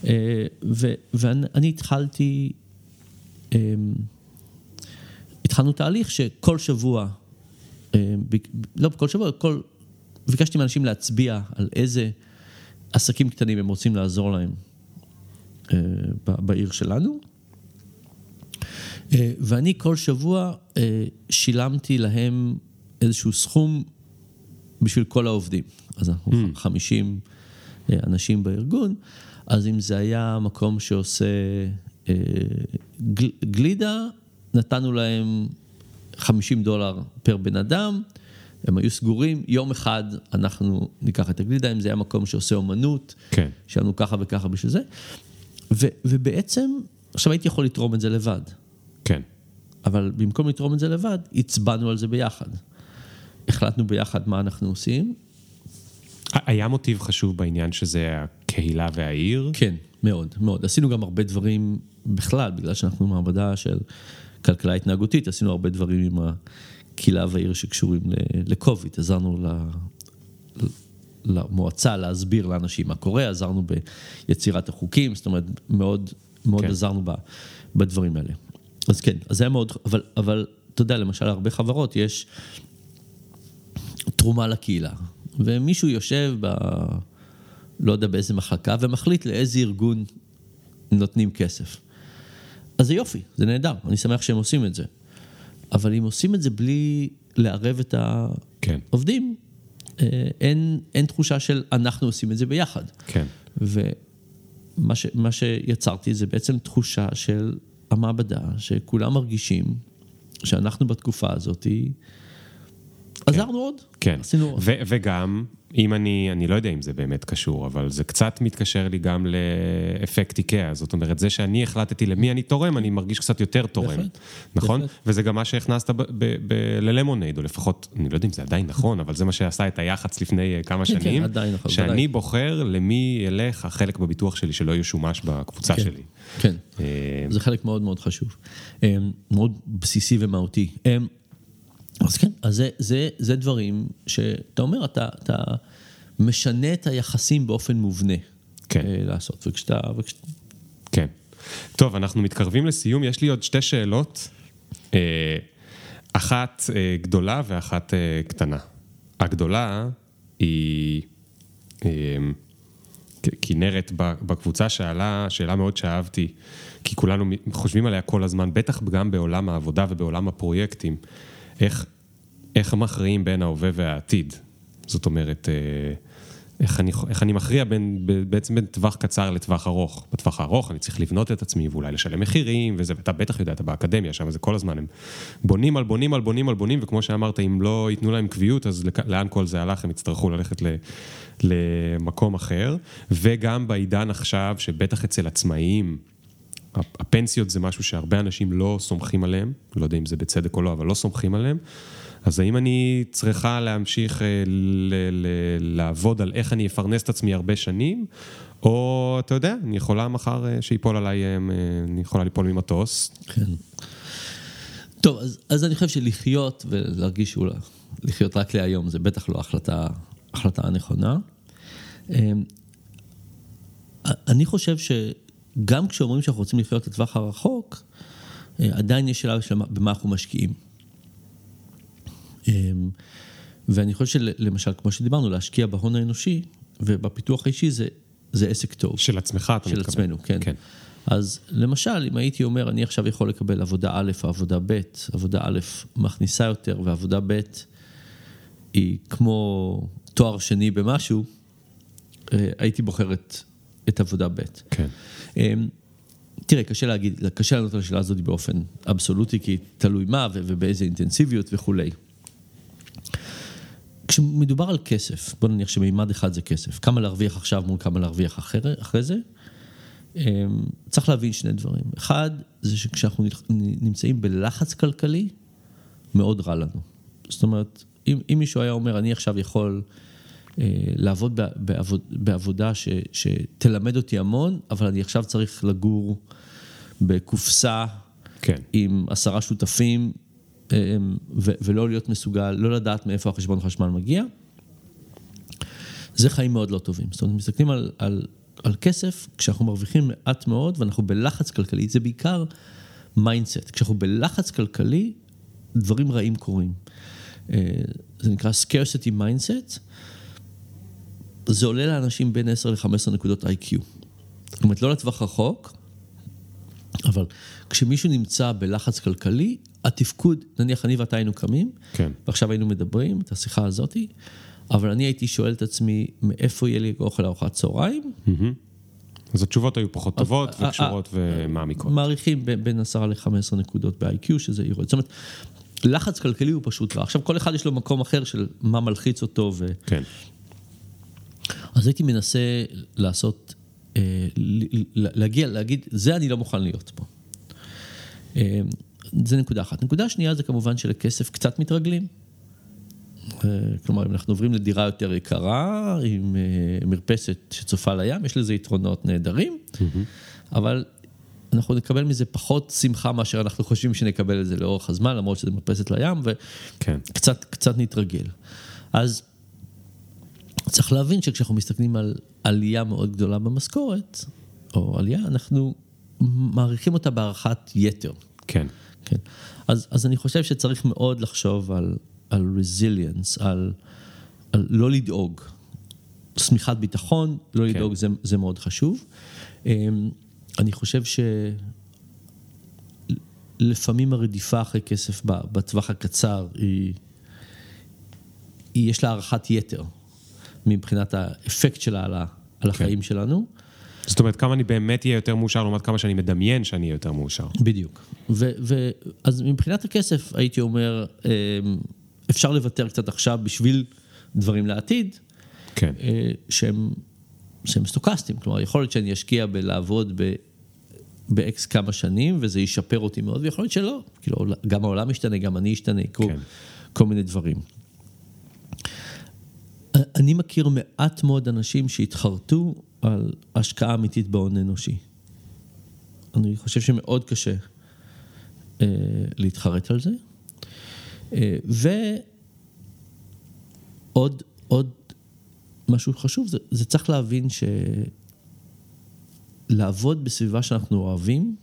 אה, ו- ואני התחלתי, אמ, התחלנו תהליך שכל שבוע, אה, ב- לא כל שבוע, כל, ביקשתי מאנשים להצביע על איזה עסקים קטנים הם רוצים לעזור להם אה, בעיר שלנו. אה, ואני כל שבוע אה, שילמתי להם איזשהו סכום בשביל כל העובדים. אז אנחנו 50 אה, אנשים בארגון, אז אם זה היה מקום שעושה אה, גל- גלידה, נתנו להם 50 דולר פר בן אדם, הם היו סגורים, יום אחד אנחנו ניקח את הגלידה, אם זה היה מקום שעושה אומנות, כן. שלנו ככה וככה בשביל זה. ו, ובעצם, עכשיו הייתי יכול לתרום את זה לבד. כן, אבל במקום לתרום את זה לבד, הצבענו על זה ביחד. החלטנו ביחד מה אנחנו עושים. היה מוטיב חשוב בעניין שזה הקהילה והעיר? כן, מאוד, מאוד. עשינו גם הרבה דברים בכלל, בגלל שאנחנו מעבדה של כלכלה התנהגותית, עשינו הרבה דברים עם הקהילה והעיר שקשורים לקוביד. עזרנו ל... למועצה להסביר לאנשים מה קורה, עזרנו ביצירת החוקים, זאת אומרת, מאוד, מאוד. כן. עזרנו ב, בדברים האלה. אז כן, אז זה היה מאוד, אבל, אבל אתה יודע, למשל, הרבה חברות יש תרומה לקהילה, ומישהו יושב ב... לא יודע באיזה מחלקה, ומחליט לאיזה ארגון נותנים כסף. אז זה יופי, זה נהדר, אני שמח שהם עושים את זה. אבל אם עושים את זה בלי לערב את כן, העובדים, אה, אין, אין תחושה של אנחנו עושים את זה ביחד. כן, ומה ש, מה שיצרתי זה בעצם תחושה של המעבדה, שכולם מרגישים שאנחנו בתקופה הזאת עזרנו עוד. כן. עשינו עוד. וגם אם אני, אני לא יודע אם זה באמת קשור, אבל זה קצת מתקשר לי גם לאפקט איקאה. זאת אומרת, זה שאני החלטתי למי אני תורם, אני מרגיש קצת יותר תורם. בהחלט, נכון? בהחלט. וזה גם מה שהכנסת ללמונייד, או לפחות, אני לא יודע אם זה עדיין נכון, אבל זה מה שעשה את היח"צ לפני אה, כמה כן, כן, שנים. עדיין נכון, שאני ודאי. בוחר למי ילך החלק בביטוח שלי שלא ישומש בקבוצה כן. שלי. כן, אה, זה חלק מאוד מאוד חשוב, אה, מאוד בסיסי ומהותי. אז כן, אז זה, זה, זה דברים שאתה אומר, אתה, אתה משנה את היחסים באופן מובנה כן. אה, לעשות, וכשאתה, וכשאתה כן. טוב, אנחנו מתקרבים לסיום, יש לי עוד שתי שאלות. אה, אחת אה, גדולה ואחת קטנה. הגדולה היא... כנרת בקבוצה שאלה שאלה מאוד שאהבתי, כי כולנו חושבים עליה כל הזמן, בטח גם בעולם העבודה ובעולם הפרויקטים, איך, איך מכריעים בין ההווה והעתיד. זאת אומרת, אה, איך אני, איך אני מכריע בין, בעצם בין טווח קצר לטווח ארוך. בטווח הארוך אני צריך לבנות את עצמי ואולי לשלם מחירים וזה, ואתה בטח יודע, אתה באקדמיה שם, זה כל הזמן, הם בונים על בונים על בונים על בונים, וכמו שאמרת, אם לא ייתנו להם קביעות, אז לאן כל זה הלך, הם יצטרכו ללכת למקום אחר. וגם בעידן עכשיו, שבטח אצל עצמאים, הפנסיות זה משהו שהרבה אנשים לא סומכים עליהם, לא יודע אם זה בצדק או לא, אבל לא סומכים עליהם. אז האם אני צריכה להמשיך אה, ל- ל- לעבוד על איך אני אפרנס את עצמי הרבה שנים, או אתה יודע, אני יכולה מחר אה, שיפול עליי, אה, אני יכולה ליפול ממטוס. כן. טוב, אז, אז אני חושב שלחיות ולהרגיש שאולי לחיות רק להיום זה בטח לא החלטה, החלטה הנכונה. אמ, אני חושב שגם כשאומרים שאנחנו רוצים לחיות לטווח הרחוק, אה, עדיין יש שאלה שלמה במה אנחנו משקיעים. אמ, ואני חושב שלמשל, כמו שדיברנו, להשקיע בהון האנושי ובפיתוח האישי זה, זה עסק טוב. של עצמך, אתה של מתכוון. עצמנו, כן. כן. אז למשל, אם הייתי אומר, אני עכשיו יכול לקבל עבודה א' או עבודה ב', עבודה א' מכניסה יותר ועבודה ב' היא כמו תואר שני במשהו, אה, הייתי בוחר את, את עבודה ב'. כן. אמ, תראה, קשה להגיד, קשה לענות על השאלה הזאת באופן אבסולוטי, כי תלוי מה ובאיזה אינטנסיביות וכולי. כשמדובר על כסף, בוא נניח שמימד אחד זה כסף, כמה להרוויח עכשיו מול כמה להרוויח אחרי, אחרי זה, אמ, צריך להבין שני דברים. אחד, זה שכשאנחנו נמצאים בלחץ כלכלי, מאוד רע לנו. זאת אומרת, אם, אם מישהו היה אומר, אני עכשיו יכול לעבוד ב- בעבוד, בעבודה ש, שתלמד אותי המון, אבל אני עכשיו צריך לגור בקופסה כן. עם עשרה שותפים, אמ, ו- ולא להיות מסוגל, לא לדעת מאיפה החשבון חשמל מגיע, זה חיים מאוד לא טובים. זאת אומרת, מסתכלים על, על, על כסף, כשאנחנו מרוויחים מעט מאוד ואנחנו בלחץ כלכלי, זה בעיקר mindset. כשאנחנו בלחץ כלכלי, דברים רעים קורים. אה, זה נקרא scarcity mindset, זה עולה לאנשים בין 10 ל-15 נקודות IQ. זאת אומרת, לא לטווח רחוק, אבל כשמישהו נמצא בלחץ כלכלי, התפקוד, נניח אני ואתה היינו קמים, כן. ועכשיו היינו מדברים את השיחה הזאתי, אבל אני הייתי שואל את עצמי, מאיפה יהיה לי אוכל לארוחת צהריים? אז התשובות היו פחות טובות וקשורות ומעמיקות. מעריכים בין- בין 10 ל-15 נקודות ב-IQ, שזה יורד. זאת אומרת, לחץ כלכלי הוא פשוט רע. עכשיו, כל אחד יש לו מקום אחר של מה מלחיץ אותו, ו... כן. אז הייתי מנסה לעשות, אה, להגיע, להגיד, זה אני לא מוכן להיות פה. אה, זה נקודה אחת. נקודה שנייה זה כמובן שלכסף קצת מתרגלים. אה, כלומר, אם אנחנו עוברים לדירה יותר יקרה, עם מרפסת שצופה לים, יש לזה יתרונות נהדרים, אבל אנחנו נקבל מזה פחות שמחה מאשר אנחנו חושבים שנקבל את זה לאורך הזמן, למרות שזה מרפסת לים, כן. וקצת קצת נתרגל. אז צריך להבין שכשאנחנו מסתכלים על עלייה מאוד גדולה במשכורת, או עלייה, אנחנו מעריכים אותה בהערכת יתר. כן. כן. אז, אז אני חושב שצריך מאוד לחשוב על, על resilience, על, על לא לדאוג. שמיכת ביטחון, לא כן. לדאוג, זה, זה מאוד חשוב. אמ, אני חושב שלפעמים הרדיפה אחרי כסף בטווח הקצר היא, היא יש לה הערכת יתר מבחינת האפקט שלה על, ה, על החיים שלנו. זאת אומרת, כמה אני באמת אהיה יותר מאושר לעומת כמה שאני מדמיין שאני אהיה יותר מאושר. בדיוק. ו, ו, אז מבחינת הכסף, הייתי אומר, אמ, אפשר לוותר קצת עכשיו בשביל דברים לעתיד, כן. אה, שהם, שהם סטוקסטיים, כלומר, יכול להיות שאני אשקיע בלעבוד ב... ב-X כמה שנים, וזה ישפר אותי מאוד, ויכול להיות שלא. כאילו, גם העולם משתנה, גם אני אשתנה, יקרו כן. כל מיני דברים. אני מכיר מעט מאוד אנשים שהתחרטו על השקעה אמיתית בהון אנושי. אני חושב שמאוד קשה אה, להתחרט על זה. אה, ועוד עוד משהו חשוב, זה, זה צריך להבין שלעבוד בסביבה שאנחנו אוהבים,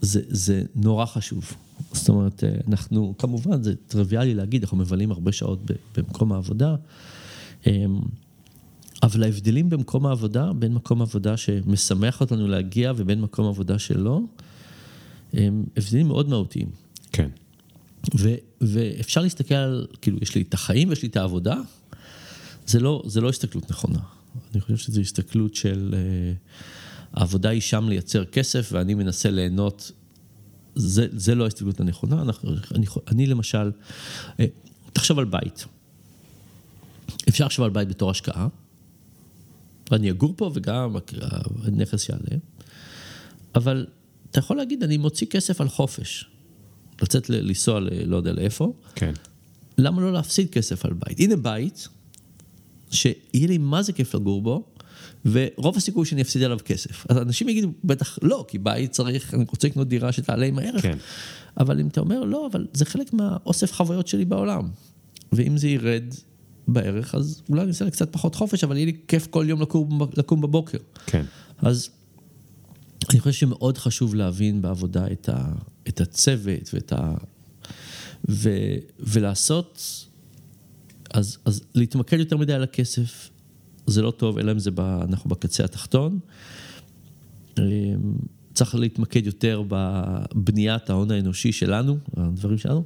זה, זה נורא חשוב. זאת אומרת, אה, אנחנו, כמובן, זה טריוויאלי להגיד, אנחנו מבלים הרבה שעות במקום העבודה, אמ, אבל ההבדלים במקום העבודה, בין מקום עבודה שמשמח אותנו להגיע ובין מקום עבודה שלא, הם הבדלים מאוד מהותיים. כן. ו, ואפשר להסתכל על, כאילו, יש לי את החיים ויש לי את העבודה, זה לא, זה לא הסתכלות נכונה. אני חושב שזו הסתכלות של, uh, העבודה היא שם לייצר כסף ואני מנסה ליהנות זה, זה לא ההסתכלות הנכונה. אנחנו, אני, אני למשל, אה, תחשוב על בית. אפשר לחשוב על בית בתור השקעה. אני אגור פה וגם הנכס יעלה. אבל אתה יכול להגיד, אני מוציא כסף על חופש. לצאת לנסוע ל... לא יודע לאיפה. כן. למה לא להפסיד כסף על בית? הנה בית, שיהיה לי מה זה כיף לגור בו, ורוב הסיכוי שאני אפסיד עליו כסף. אז אנשים יגידו, בטח לא, כי בית צריך, אני רוצה לקנות דירה שתעלה עם הערך. כן. אבל אם אתה אומר, לא, אבל זה חלק מהאוסף חוויות שלי בעולם. ואם זה ירד בערך, אז אולי אני אעשה לי קצת פחות חופש, אבל יהיה לי כיף כל יום לקום, לקום בבוקר. כן. אז אני חושב שמאוד חשוב להבין בעבודה את, ה, את הצוות ואת ה... ו, ולעשות, אז, אז להתמקד יותר מדי על הכסף, זה לא טוב, אלא אם זה, ב, אנחנו בקצה התחתון. אמ, צריך להתמקד יותר בבניית ההון האנושי שלנו, הדברים שלנו,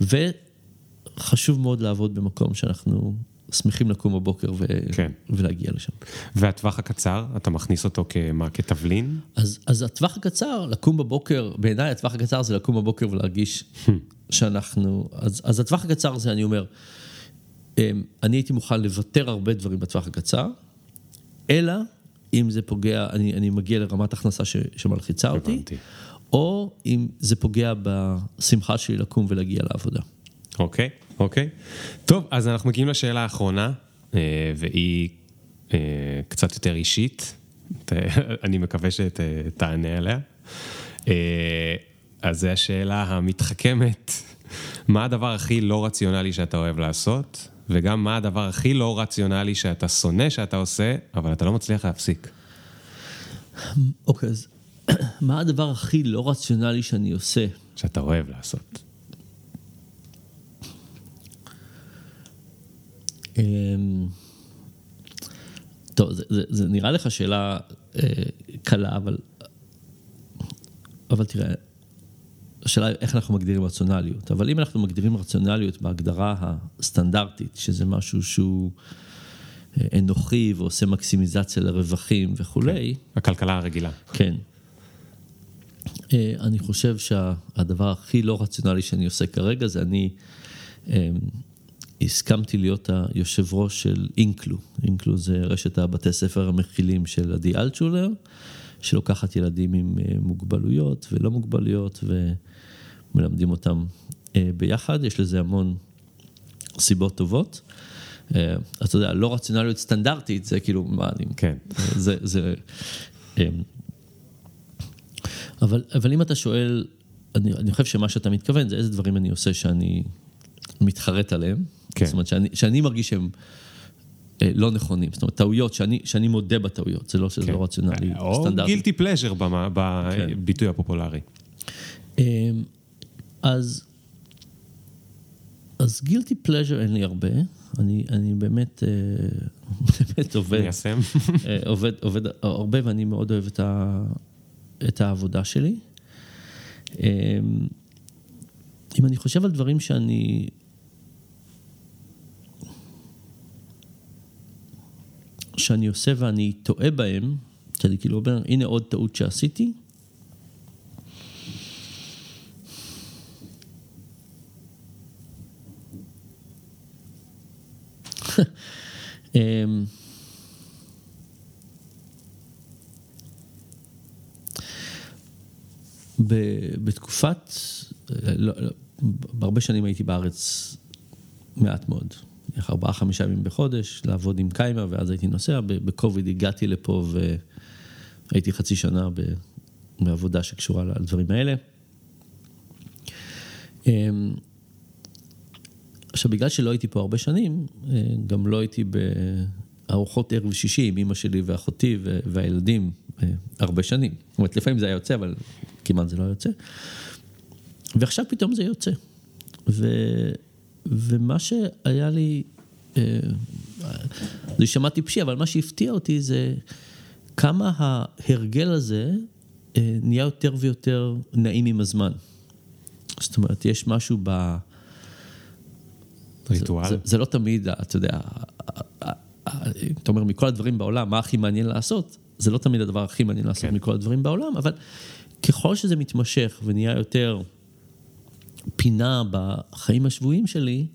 וחשוב מאוד לעבוד במקום שאנחנו שמחים לקום בבוקר ו... כן. ולהגיע לשם. והטווח הקצר, אתה מכניס אותו כמה, כתבלין? אז, אז הטווח הקצר, לקום בבוקר, בעיניי הטווח הקצר זה לקום בבוקר ולהרגיש שאנחנו, אז, אז הטווח הקצר זה, אני אומר, אני הייתי מוכן לוותר הרבה דברים בטווח הקצר, אלא אם זה פוגע, אני, אני מגיע לרמת הכנסה ש, שמלחיצה אותי, הבנתי. או אם זה פוגע בשמחה שלי לקום ולהגיע לעבודה. אוקיי, אוקיי. טוב, אז אנחנו מגיעים לשאלה האחרונה, אה, והיא אה, קצת יותר אישית. אני מקווה שתענה עליה. אה, אז זו השאלה המתחכמת, מה הדבר הכי לא רציונלי שאתה אוהב לעשות, וגם מה הדבר הכי לא רציונלי שאתה שונא שאתה עושה, אבל אתה לא מצליח להפסיק. אוקיי, אז מה הדבר הכי לא רציונלי שאני עושה? שאתה אוהב לעשות. אמ, טוב, זה, זה, זה נראה לך שאלה אה, קלה, אבל, אבל תראה, השאלה היא איך אנחנו מגדירים רציונליות. אבל אם אנחנו מגדירים רציונליות בהגדרה הסטנדרטית, שזה משהו שהוא אה, אנוכי ועושה מקסימיזציה לרווחים וכולי, הכלכלה הרגילה. כן. אה, אני חושב שהדבר הכי לא רציונלי שאני עושה כרגע זה אני אה, הסכמתי להיות היושב ראש של אינקלו. אינקלו זה רשת הבתי ספר המכילים של עדי אלטשולר, שלוקחת ילדים עם אה, מוגבלויות ולא מוגבלויות ומלמדים אותם ביחד. יש לזה המון סיבות טובות. אתה יודע, לא רציונליות סטנדרטית זה כאילו, מה אני... כן. זה, זה, אבל, אבל אם אתה שואל, אני, אני חושב שמה שאתה מתכוון זה איזה דברים אני עושה שאני מתחרט עליהם. כן. זאת אומרת, שאני, שאני מרגיש שהם אה, לא נכונים. זאת אומרת, טעויות, שאני, שאני מודה בטעויות, זה לא שזה כן. לא רציונלי או סטנדרטי. גילטי פלז'ר בביטוי הפופולרי. אז, אז גילטי פלז'ר אין לי הרבה. אני, אני באמת, אה, באמת עובד, מיישם. אה, עובד, עובד הרבה ואני מאוד אוהב את, ה, את העבודה שלי. אה, אם אני חושב על דברים שאני... שאני עושה ואני טועה בהם, שאני כאילו אומר, הנה עוד טעות שעשיתי, בתקופת, לא, לא, בהרבה שנים הייתי בארץ מעט מאוד, ארבעה חמישה ימים בחודש, לעבוד עם קיימה ואז הייתי נוסע, בקוביד הגעתי לפה והייתי חצי שנה בעבודה שקשורה לדברים האלה. עכשיו, בגלל שלא הייתי פה הרבה שנים, אה, גם לא הייתי בארוחות ערב שישי עם אמא שלי ואחותי והילדים אה, הרבה שנים. זאת אומרת, לפעמים זה היה יוצא, אבל כמעט זה לא יוצא. ועכשיו פתאום זה יוצא. ו, ומה שהיה לי, אה, זה יישמע טיפשי, אבל מה שהפתיע אותי זה כמה ההרגל הזה נהיה יותר ויותר נעים עם הזמן. זאת אומרת, יש משהו ב... ריטואל? זה, זה, זה לא תמיד, אתה יודע, אתה אומר, מכל הדברים בעולם, מה הכי מעניין לעשות? זה לא תמיד הדבר הכי מעניין לעשות כן. מכל הדברים בעולם, אבל ככל שזה מתמשך ונהיה יותר פינה בחיים השבועיים שלי,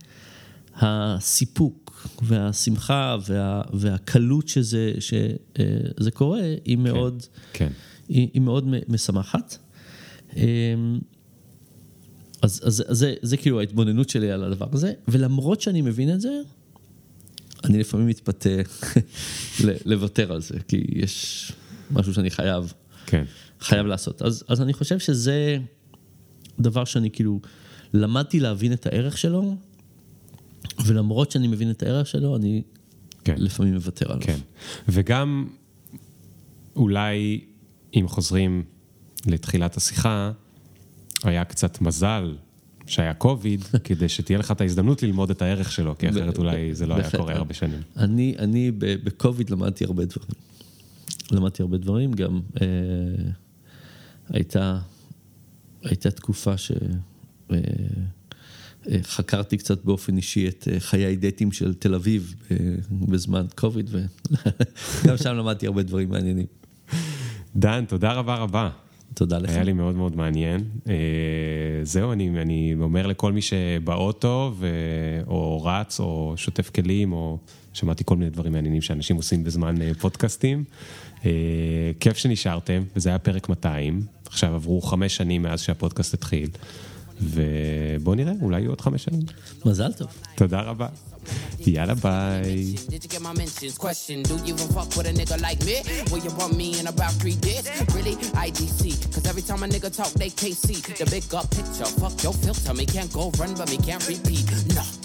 הסיפוק והשמחה וה, והקלות שזה, שזה קורה, היא כן, מאוד, כן. היא, היא מאוד משמחת. אז, אז אז זה, זה כאילו ההתבוננות שלי על הדבר הזה, ולמרות שאני מבין את זה, אני לפעמים מתפתה לוותר על זה, כי יש משהו שאני חייב, כן. חייב לעשות. אז, אז אני חושב שזה דבר שאני כאילו למדתי להבין את הערך שלו, ולמרות שאני מבין את הערך שלו, אני כן. לפעמים מוותר עליו. כן, וגם אולי אם חוזרים לתחילת השיחה, היה קצת מזל שהיה קוביד, כדי שתהיה לך את ההזדמנות ללמוד את הערך שלו, כי אחרת אולי זה לא היה קורה הרבה שנים. אני, אני בקוביד למדתי הרבה דברים. למדתי הרבה דברים, גם אה, הייתה, הייתה תקופה ש... אה, אה חקרתי קצת באופן אישי את אה, חיי דייטים של תל אביב אה, בזמן קוביד, וגם שם למדתי הרבה דברים מעניינים. דן, תודה רבה רבה. תודה לך. היה לי מאוד מאוד מעניין. אה, זהו, אני, אני אומר לכל מי שבאוטו, ו... או רץ, או שוטף כלים, או שמעתי כל מיני דברים מעניינים שאנשים עושים בזמן אה, פודקאסטים. אה, כיף שנשארתם, וזה היה פרק 200. עכשיו עברו חמש שנים מאז שהפודקאסט התחיל, ובואו נראה, אולי יהיו עוד חמש שנים. מזל טוב. תודה רבה. Yada bye. Did you get my mentions? Question, do you even fuck with a nigga like me? Will you bump me in about three days? Really? IDC. Cause every time a nigga talk, they can't see the big up picture. Fuck your filter, me can't go run, but me can't repeat. No.